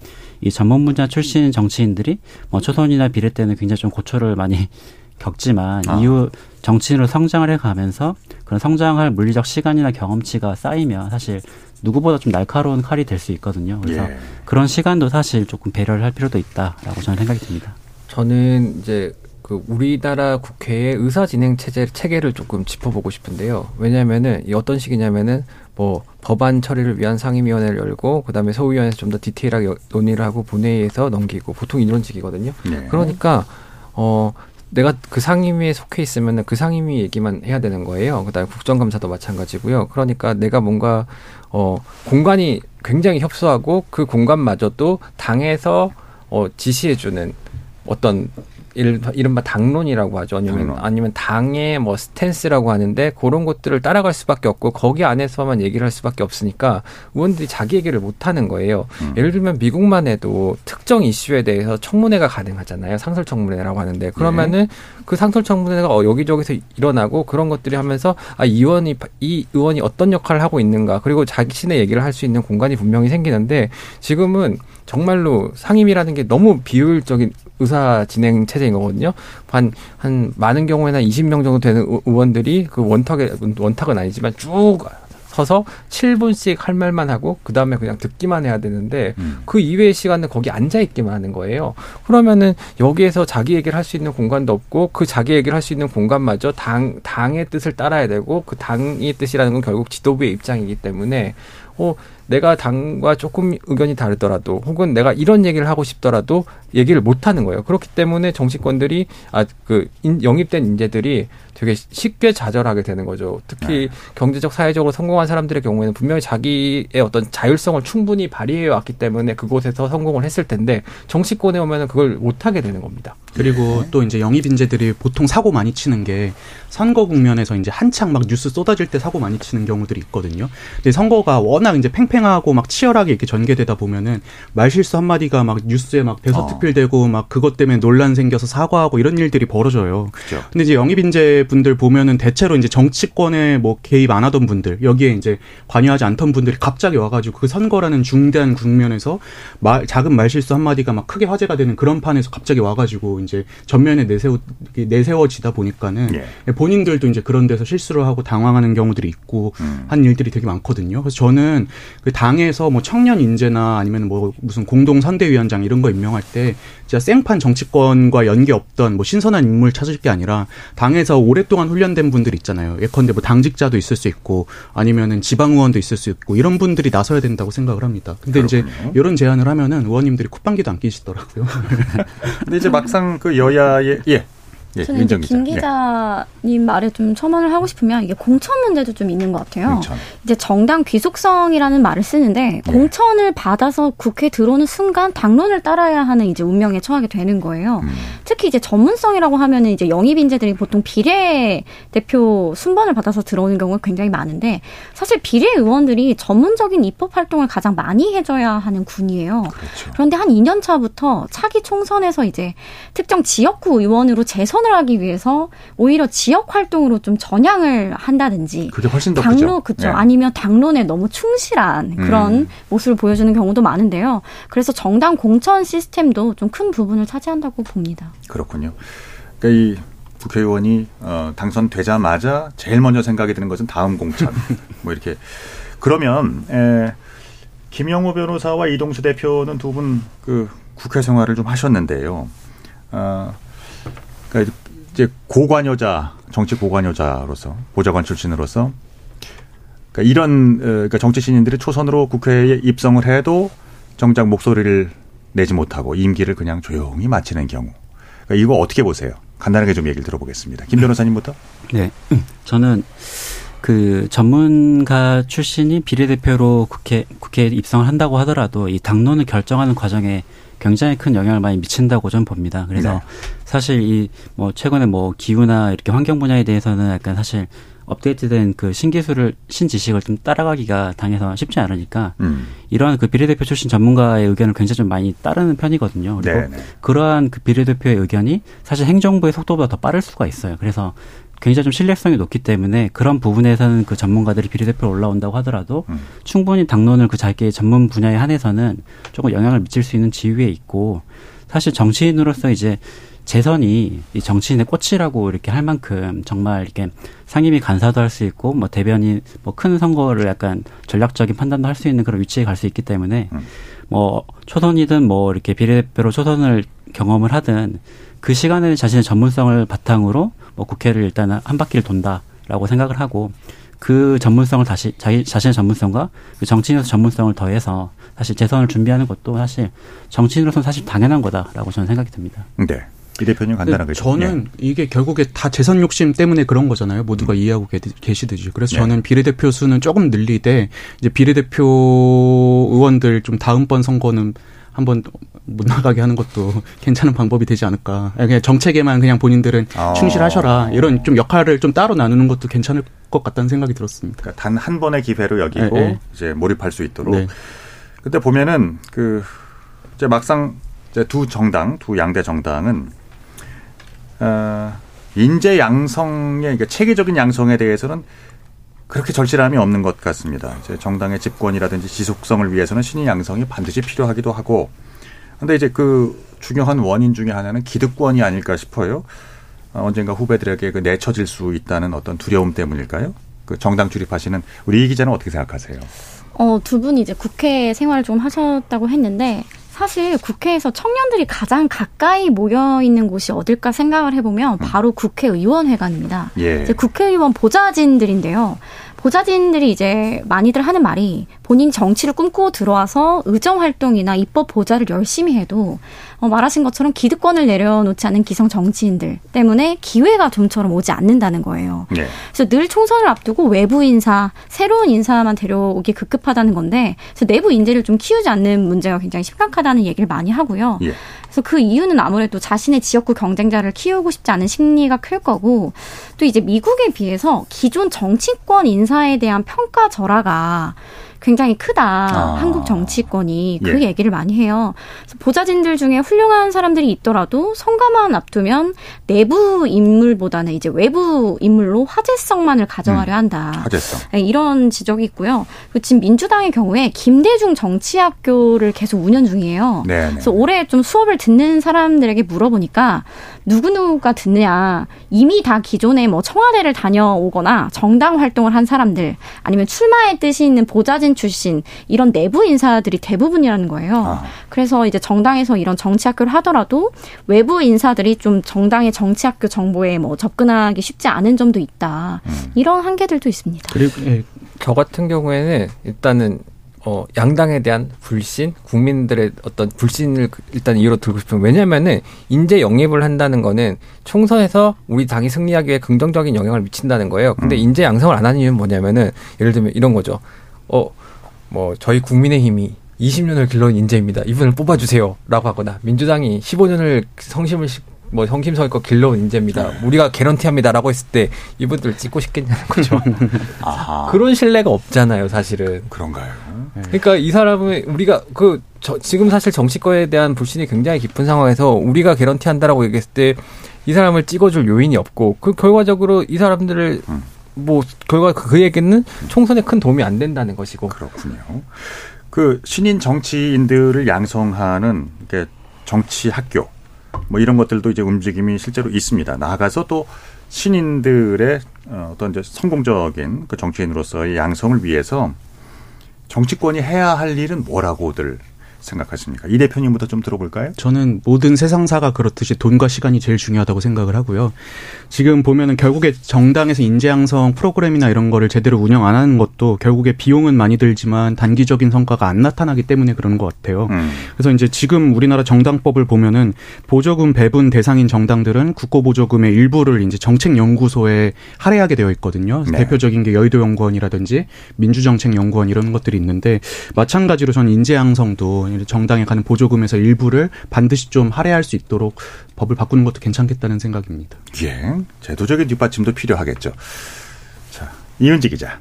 이 전문 분야 출신 정치인들이 뭐 초선이나 비례 때는 굉장히 좀 고초를 많이 [laughs] 겪지만 아. 이후 정치인으로 성장을 해가면서 그런 성장할 물리적 시간이나 경험치가 쌓이면 사실 누구보다 좀 날카로운 칼이 될 수 있거든요. 그래서 예. 그런 시간도 사실 조금 배려를 할 필요도 있다라고 저는 생각이 듭니다. 저는 이제 그 우리나라 국회의 의사 진행 체제 체계를 조금 짚어보고 싶은데요. 왜냐하면은 어떤 식이냐면은 뭐 법안 처리를 위한 상임위원회를 열고 그다음에 소위원회에서 좀 더 디테일하게 논의를 하고 본회의에서 넘기고 보통 이런 식이거든요. 네. 그러니까 어 내가 그 상임위에 속해 있으면은 그 상임위 얘기만 해야 되는 거예요. 그다음에 국정감사도 마찬가지고요. 그러니까 내가 뭔가 어 공간이 굉장히 협소하고 그 공간마저도 당에서 어 지시해 주는 어떤 이른바 당론이라고 하죠. 아니면 당론. 아니면 당의 뭐 스탠스라고 하는데 그런 것들을 따라갈 수밖에 없고 거기 안에서만 얘기를 할 수밖에 없으니까 의원들이 자기 얘기를 못 하는 거예요. 음. 예를 들면 미국만 해도 특정 이슈에 대해서 청문회가 가능하잖아요. 상설 청문회라고 하는데 그러면은 네. 그 상설 청문회가 어, 여기저기서 일어나고 그런 것들이 하면서 아, 이 의원이 이 의원이 어떤 역할을 하고 있는가 그리고 자신의 얘기를 할 수 있는 공간이 분명히 생기는데 지금은 정말로 상임이라는 게 너무 비효율적인 의사 진행 체제인 거거든요. 한, 한 많은 경우에는 20명 정도 되는 의원들이 그 원탁에, 원탁은 아니지만 쭉 서서 7분씩 할 말만 하고 그 다음에 그냥 듣기만 해야 되는데 음. 그 이외의 시간은 거기 앉아 있기만 하는 거예요. 그러면은 여기에서 자기 얘기를 할 수 있는 공간도 없고 그 자기 얘기를 할 수 있는 공간마저 당 당의 뜻을 따라야 되고 그 당의 뜻이라는 건 결국 지도부의 입장이기 때문에 어 내가 당과 조금 의견이 다르더라도 혹은 내가 이런 얘기를 하고 싶더라도 얘기를 못 하는 거예요. 그렇기 때문에 정치권들이 아 그 영입된 인재들이 되게 쉽게 좌절하게 되는 거죠. 특히 네. 경제적 사회적으로 성공한 사람들의 경우에는 분명히 자기의 어떤 자율성을 충분히 발휘해 왔기 때문에 그곳에서 성공을 했을 텐데 정치권에 오면은 그걸 못 하게 되는 겁니다. 그리고 네. 또 이제 영입 인재들이 보통 사고 많이 치는 게 선거 국면에서 이제 한창 막 뉴스 쏟아질 때 사고 많이 치는 경우들이 있거든요. 근데 선거가 워낙 이제 팽팽 하고 막 치열하게 이렇게 전개되다 보면은 말실수 한마디가 막 뉴스에 막 대서특필되고 어. 막 그것 때문에 논란 생겨서 사과하고 이런 일들이 벌어져요. 그죠. 근데 이제 영입 인재 분들 보면은 대체로 이제 정치권에 뭐 개입 안 하던 분들 여기에 이제 관여하지 않던 분들이 갑자기 와가지고 그 선거라는 중대한 국면에서 말, 작은 말실수 한마디가 막 크게 화제가 되는 그런 판에서 갑자기 와가지고 이제 전면에 내세워 내세워지다 보니까는 예. 본인들도 이제 그런 데서 실수를 하고 당황하는 경우들이 있고 음. 한 일들이 되게 많거든요. 그래서 저는 그 당에서 뭐 청년 인재나 아니면 뭐 무슨 공동 선대위원장 이런 거 임명할 때 진짜 생판 정치권과 연계 없던 뭐 신선한 인물 찾을 게 아니라 당에서 오랫동안 훈련된 분들 있잖아요. 예컨대 뭐 당직자도 있을 수 있고 아니면은 지방 의원도 있을 수 있고 이런 분들이 나서야 된다고 생각을 합니다. 근데 그렇군요. 이제 이런 제안을 하면은 의원님들이 콧방귀도 안 끼시더라고요. [laughs] 근데 이제 막상 그 여야의 예. 예, 저는 이제 김 예. 기자님 예. 말에 좀 첨언을 하고 싶으면 이게 공천 문제도 좀 있는 것 같아요. 공천. 이제 정당 귀속성이라는 말을 쓰는데 예. 공천을 받아서 국회 들어오는 순간 당론을 따라야 하는 이제 운명에 처하게 되는 거예요. 음. 특히 이제 전문성이라고 하면은 이제 영입 인재들이 보통 비례 대표 순번을 받아서 들어오는 경우가 굉장히 많은데 사실 비례 의원들이 전문적인 입법 활동을 가장 많이 해줘야 하는 군이에요. 그렇죠. 그런데 한 2년 차부터 차기 총선에서 이제 특정 지역구 의원으로 재선 을 하기 위해서 오히려 지역 활동으로 좀 전향을 한다든지 그게 훨씬 더 당로 그죠 네. 아니면 당론에 너무 충실한 그런 음. 모습을 보여주는 경우도 많은데요. 그래서 정당 공천 시스템도 좀 큰 부분을 차지한다고 봅니다. 그렇군요. 그러니까 이 국회의원이 어, 당선되자마자 제일 먼저 생각이 드는 것은 다음 공천 [laughs] 뭐 이렇게 그러면 에, 김영호 변호사와 이동수 대표는 두 분 그 국회 생활을 좀 하셨는데요. 어, 그러니까 이제 고관여자 정치 고관여자로서 보좌관 출신으로서 그러니까 이런 어, 그러니까 정치 신인들이 초선으로 국회에 입성을 해도 정작 목소리를 내지 못하고 임기를 그냥 조용히 마치는 경우. 그러니까 이거 어떻게 보세요? 간단하게 좀 얘기를 들어보겠습니다. 김 변호사님부터. 네. 저는 그 전문가 출신이 비례대표로 국회 국회에 입성을 한다고 하더라도 이 당론을 결정하는 과정에 굉장히 큰 영향을 많이 미친다고 저는 봅니다. 그래서 네. 사실 이 뭐 최근에 뭐 기후나 이렇게 환경 분야에 대해서는 약간 사실 업데이트된 그 신기술을 신지식을 좀 따라가기가 당해서 쉽지 않으니까 음. 이러한 그 비례대표 출신 전문가의 의견을 굉장히 좀 많이 따르는 편이거든요. 그리고 네네. 그러한 그 비례대표의 의견이 사실 행정부의 속도보다 더 빠를 수가 있어요. 그래서 굉장히 좀 신뢰성이 높기 때문에 그런 부분에서는 그 전문가들이 비례대표로 올라온다고 하더라도 음. 충분히 당론을 그 자기의 전문 분야에 한해서는 조금 영향을 미칠 수 있는 지위에 있고 사실 정치인으로서 이제 재선이 이 정치인의 꽃이라고 이렇게 할 만큼 정말 이렇게 상임위 간사도 할 수 있고 뭐 대변인 뭐 큰 선거를 약간 전략적인 판단도 할 수 있는 그런 위치에 갈 수 있기 때문에 음. 뭐 초선이든 뭐 이렇게 비례대표로 초선을 경험을 하든 그 시간에 자신의 전문성을 바탕으로 뭐 국회를 일단 한 바퀴를 돈다라고 생각을 하고 그 전문성을 다시 자기 자신의 전문성과 그 정치인으로서 전문성을 더해서 사실 재선을 준비하는 것도 사실 정치인으로서는 사실 당연한 거다라고 저는 생각이 듭니다. 네. 이 대표님 간단하게 저는 예. 이게 결국에 다 재선 욕심 때문에 그런 거잖아요. 모두가 음. 이해하고 계시듯이. 그래서 네. 저는 비례대표 수는 조금 늘리되 이제 비례대표 의원들 좀 다음번 선거는 한번 못 나가게 하는 것도 [laughs] 괜찮은 방법이 되지 않을까. 그냥 정책에만 그냥 본인들은 아. 충실하셔라. 이런 좀 역할을 좀 따로 나누는 것도 괜찮을 것 같다는 생각이 들었습니다. 그러니까 단 한 번의 기회로 여기고 네, 네. 이제 몰입할 수 있도록. 네. 근데 보면은 그 이제 막상 이제 두 정당, 두 양대 정당은 어, 인재 양성의 그러니까 체계적인 양성에 대해서는 그렇게 절실함이 없는 것 같습니다. 이제 정당의 집권이라든지 지속성을 위해서는 신인 양성이 반드시 필요하기도 하고, 근데 이제 그 중요한 원인 중에 하나는 기득권이 아닐까 싶어요. 어, 언젠가 후배들에게 그 내쳐질 수 있다는 어떤 두려움 때문일까요? 그 정당 출입하시는 우리 이 기자는 어떻게 생각하세요? 어, 두 분이 이제 국회 생활을 좀 하셨다고 했는데 사실 국회에서 청년들이 가장 가까이 모여 있는 곳이 어딜까 생각을 해보면 음. 바로 국회의원회관입니다. 예. 이제 국회의원 보좌진들인데요. 보좌진들이 이제 많이들 하는 말이 본인 정치를 꿈꾸고 들어와서 의정 활동이나 입법 보좌를 열심히 해도 어, 말하신 것처럼 기득권을 내려놓지 않은 기성 정치인들 때문에 기회가 좀처럼 오지 않는다는 거예요. 네. 그래서 늘 총선을 앞두고 외부 인사, 새로운 인사만 데려오기 급급하다는 건데 그래서 내부 인재를 좀 키우지 않는 문제가 굉장히 심각하다는 얘기를 많이 하고요. 예. 그래서 그 이유는 아무래도 자신의 지역구 경쟁자를 키우고 싶지 않은 심리가 클 거고 또 이제 미국에 비해서 기존 정치권 인사에 대한 평가 절하가 굉장히 크다. 아. 한국 정치권이 그 예. 얘기를 많이 해요. 보좌진들 중에 훌륭한 사람들이 있더라도 선거만 앞두면 내부 인물보다는 이제 외부 인물로 화제성만을 가져가려 음. 한다. 음. 화제성. 네, 이런 지적이 있고요. 지금 민주당의 경우에 김대중 정치학교를 계속 운영 중이에요. 네네. 네. 그래서 올해 좀 수업을 듣는 사람들에게 물어보니까 누구누가 듣느냐. 이미 다 기존에 뭐 청와대를 다녀오거나 정당 활동을 한 사람들 아니면 출마의 뜻이 있는 보좌진 출신 이런 내부 인사들이 대부분이라는 거예요. 아. 그래서 이제 정당에서 이런 정치학교를 하더라도 외부 인사들이 좀 정당의 정치학교 정보에 뭐 접근하기 쉽지 않은 점도 있다. 음. 이런 한계들도 있습니다. 그리고 예. 저 같은 경우에는 일단은 어, 양당에 대한 불신, 국민들의 어떤 불신을 그 일단 이유로 들고 싶은 왜냐면은 인재 영입을 한다는 거는 총선에서 우리 당이 승리하기 위해 긍정적인 영향을 미친다는 거예요. 근데 음. 인재 양성을 안 하는 이유는 뭐냐면은 예를 들면 이런 거죠. 어, 뭐 저희 국민의힘이 20년을 길러온 인재입니다. 이분을 뽑아주세요. 라고 하거나 민주당이 15년을 성심을 뭐 성심성의껏 길러온 인재입니다. 네. 우리가 개런티합니다라고 했을 때 이분들 찍고 싶겠냐는 거죠. [laughs] 그런 신뢰가 없잖아요, 사실은. 그런가요? 네. 그러니까 이 사람은 우리가 그 저, 지금 사실 정치권에 대한 불신이 굉장히 깊은 상황에서 우리가 개런티한다라고 얘기했을 때 이 사람을 찍어줄 요인이 없고 그 결과적으로 이 사람들을 음. 뭐 결과 그에게는 총선에 큰 도움이 안 된다는 것이고 그렇군요. 그 신인 정치인들을 양성하는 정치 학교 뭐 이런 것들도 이제 움직임이 실제로 있습니다. 나아가서 또 신인들의 어, 어떤 이제 성공적인 그 정치인으로서의 양성을 위해서 정치권이 해야 할 일은 뭐라고들 생각하십니까? 이 대표님부터 좀 들어볼까요? 저는 모든 세상사가 그렇듯이 돈과 시간이 제일 중요하다고 생각을 하고요. 지금 보면은 결국에 정당에서 인재양성 프로그램이나 이런 거를 제대로 운영 안 하는 것도 결국에 비용은 많이 들지만 단기적인 성과가 안 나타나기 때문에 그런 것 같아요. 음. 그래서 이제 지금 우리나라 정당법을 보면은 보조금 배분 대상인 정당들은 국고보조금의 일부를 이제 정책연구소에 할애하게 되어 있거든요. 네. 대표적인 게 여의도연구원이라든지 민주정책연구원 이런 것들이 있는데 마찬가지로 저는 인재양성도 정당에 가는 보조금에서 일부를 반드시 좀 할애할 수 있도록 법을 바꾸는 것도 괜찮겠다는 생각입니다. 예. 제도적인 뒷받침도 필요하겠죠. 자, 이은지 기자.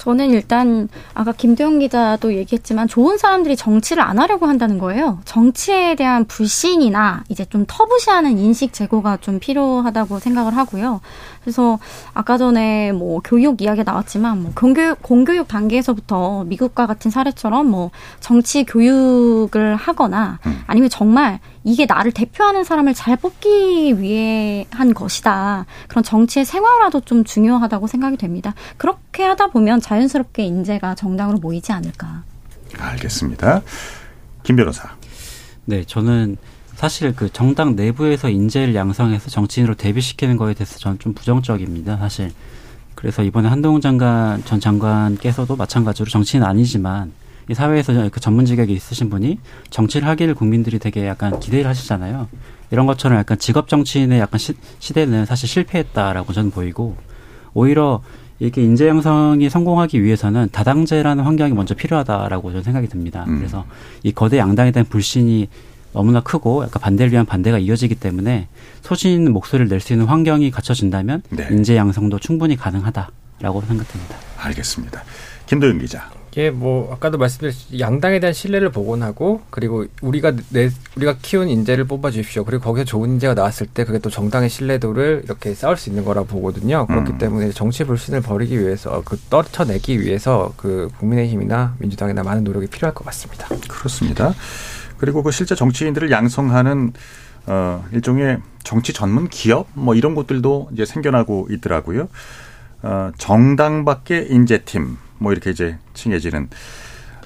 저는 일단 아까 김도영 기자도 얘기했지만 좋은 사람들이 정치를 안 하려고 한다는 거예요. 정치에 대한 불신이나 이제 좀 터부시하는 인식 제고가 좀 필요하다고 생각을 하고요. 그래서 아까 전에 뭐 교육 이야기 나왔지만 뭐 공교육 공교육 단계에서부터 미국과 같은 사례처럼 뭐 정치 교육을 하거나 음. 아니면 정말 이게 나를 대표하는 사람을 잘 뽑기 위해 한 것이다. 그런 정치의 생활화도 좀 중요하다고 생각이 됩니다. 그렇게 하다 보면 자연스럽게 인재가 정당으로 모이지 않을까. 알겠습니다. 김 변호사. 네, 저는 사실 그 정당 내부에서 인재를 양성해서 정치인으로 데뷔시키는 거에 대해서 저는 좀 부정적입니다. 사실. 그래서 이번에 한동훈 장관 전 장관께서도 마찬가지로 정치인 아니지만 이 사회에서 그 전문 직역이 있으신 분이 정치를 하기를 국민들이 되게 약간 기대를 하시잖아요. 이런 것처럼 약간 직업 정치인의 약간 시, 시대는 사실 실패했다라고 저는 보이고 오히려 이렇게 인재 양성이 성공하기 위해서는 다당제라는 환경이 먼저 필요하다라고 저는 생각이 듭니다. 음. 그래서 이 거대 양당에 대한 불신이 너무나 크고 약간 반대를 위한 반대가 이어지기 때문에 소신 있는 목소리를 낼 수 있는 환경이 갖춰진다면 네. 인재 양성도 충분히 가능하다라고 생각됩니다. 알겠습니다. 김도윤 기자. 이게 뭐 아까도 말씀드렸듯이 양당에 대한 신뢰를 복원하고 그리고 우리가 내 우리가 키운 인재를 뽑아 주십시오. 그리고 거기서 좋은 인재가 나왔을 때 그게 또 정당의 신뢰도를 이렇게 쌓을 수 있는 거라 보거든요. 그렇기 음. 때문에 정치 불신을 버리기 위해서 그 떨쳐내기 위해서 그 국민의힘이나 민주당이나 많은 노력이 필요할 것 같습니다. 그렇습니다. 그리고 그 실제 정치인들을 양성하는 어 일종의 정치 전문 기업 뭐 이런 곳들도 이제 생겨나고 있더라고요. 어 정당 밖의 인재팀 뭐 이렇게 이제 칭해지는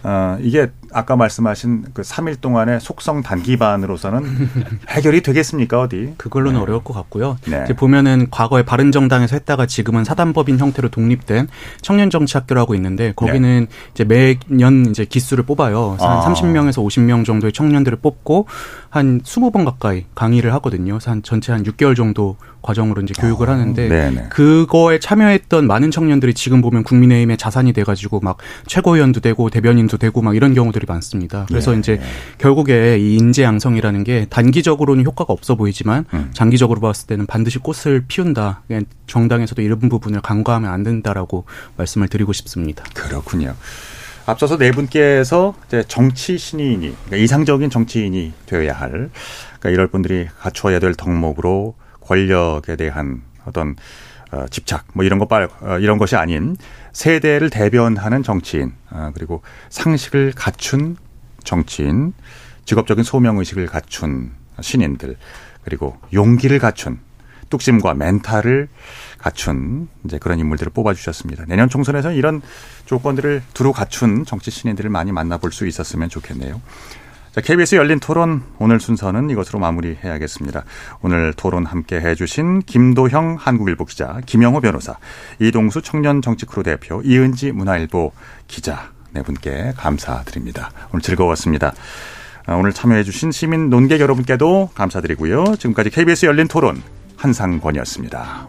어, 이게 아까 말씀하신 그 3일 동안의 속성 단기반으로서는 [laughs] 해결이 되겠습니까 어디? 그걸로는 네. 어려울 것 같고요. 네. 이제 보면은 과거에 바른정당에서 했다가 지금은 사단법인 형태로 독립된 청년정치학교라고 있는데 거기는 네. 이제 매년 이제 기수를 뽑아요. 한 아. 30명에서 50명 정도의 청년들을 뽑고 한 20번 가까이 강의를 하거든요. 한 전체 한 6개월 정도 과정으로 이제 교육을 어, 하는데 네네. 그거에 참여했던 많은 청년들이 지금 보면 국민의힘의 자산이 돼가지고 막 최고위원도 되고 대변인도 되고 막 이런 경우들이 많습니다. 그래서 네. 이제 결국에 이 인재 양성이라는 게 단기적으로는 효과가 없어 보이지만 음. 장기적으로 봤을 때는 반드시 꽃을 피운다. 정당에서도 이런 부분을 간과하면 안 된다라고 말씀을 드리고 싶습니다. 그렇군요. 앞서서 네 분께서 이제 정치 신인이 그러니까 이상적인 정치인이 되어야 할 그러니까 이럴 분들이 갖추어야 될 덕목으로 권력에 대한 어떤 어, 집착 뭐 이런 것 어, 이런 것이 아닌 세대를 대변하는 정치인 어, 그리고 상식을 갖춘 정치인 직업적인 소명 의식을 갖춘 신인들 그리고 용기를 갖춘 뚝심과 멘탈을 갖춘 이제 그런 인물들을 뽑아주셨습니다. 내년 총선에서는 이런 조건들을 두루 갖춘 정치 신인들을 많이 만나볼 수 있었으면 좋겠네요. 자, KBS 열린 토론 오늘 순서는 이것으로 마무리해야겠습니다. 오늘 토론 함께 해주신 김도형 한국일보 기자, 김영호 변호사, 이동수 청년 정치크루 대표, 이은지 문화일보 기자 네 분께 감사드립니다. 오늘 즐거웠습니다. 아, 오늘 참여해주신 시민 논객 여러분께도 감사드리고요. 지금까지 KBS 열린 토론 한상권이었습니다.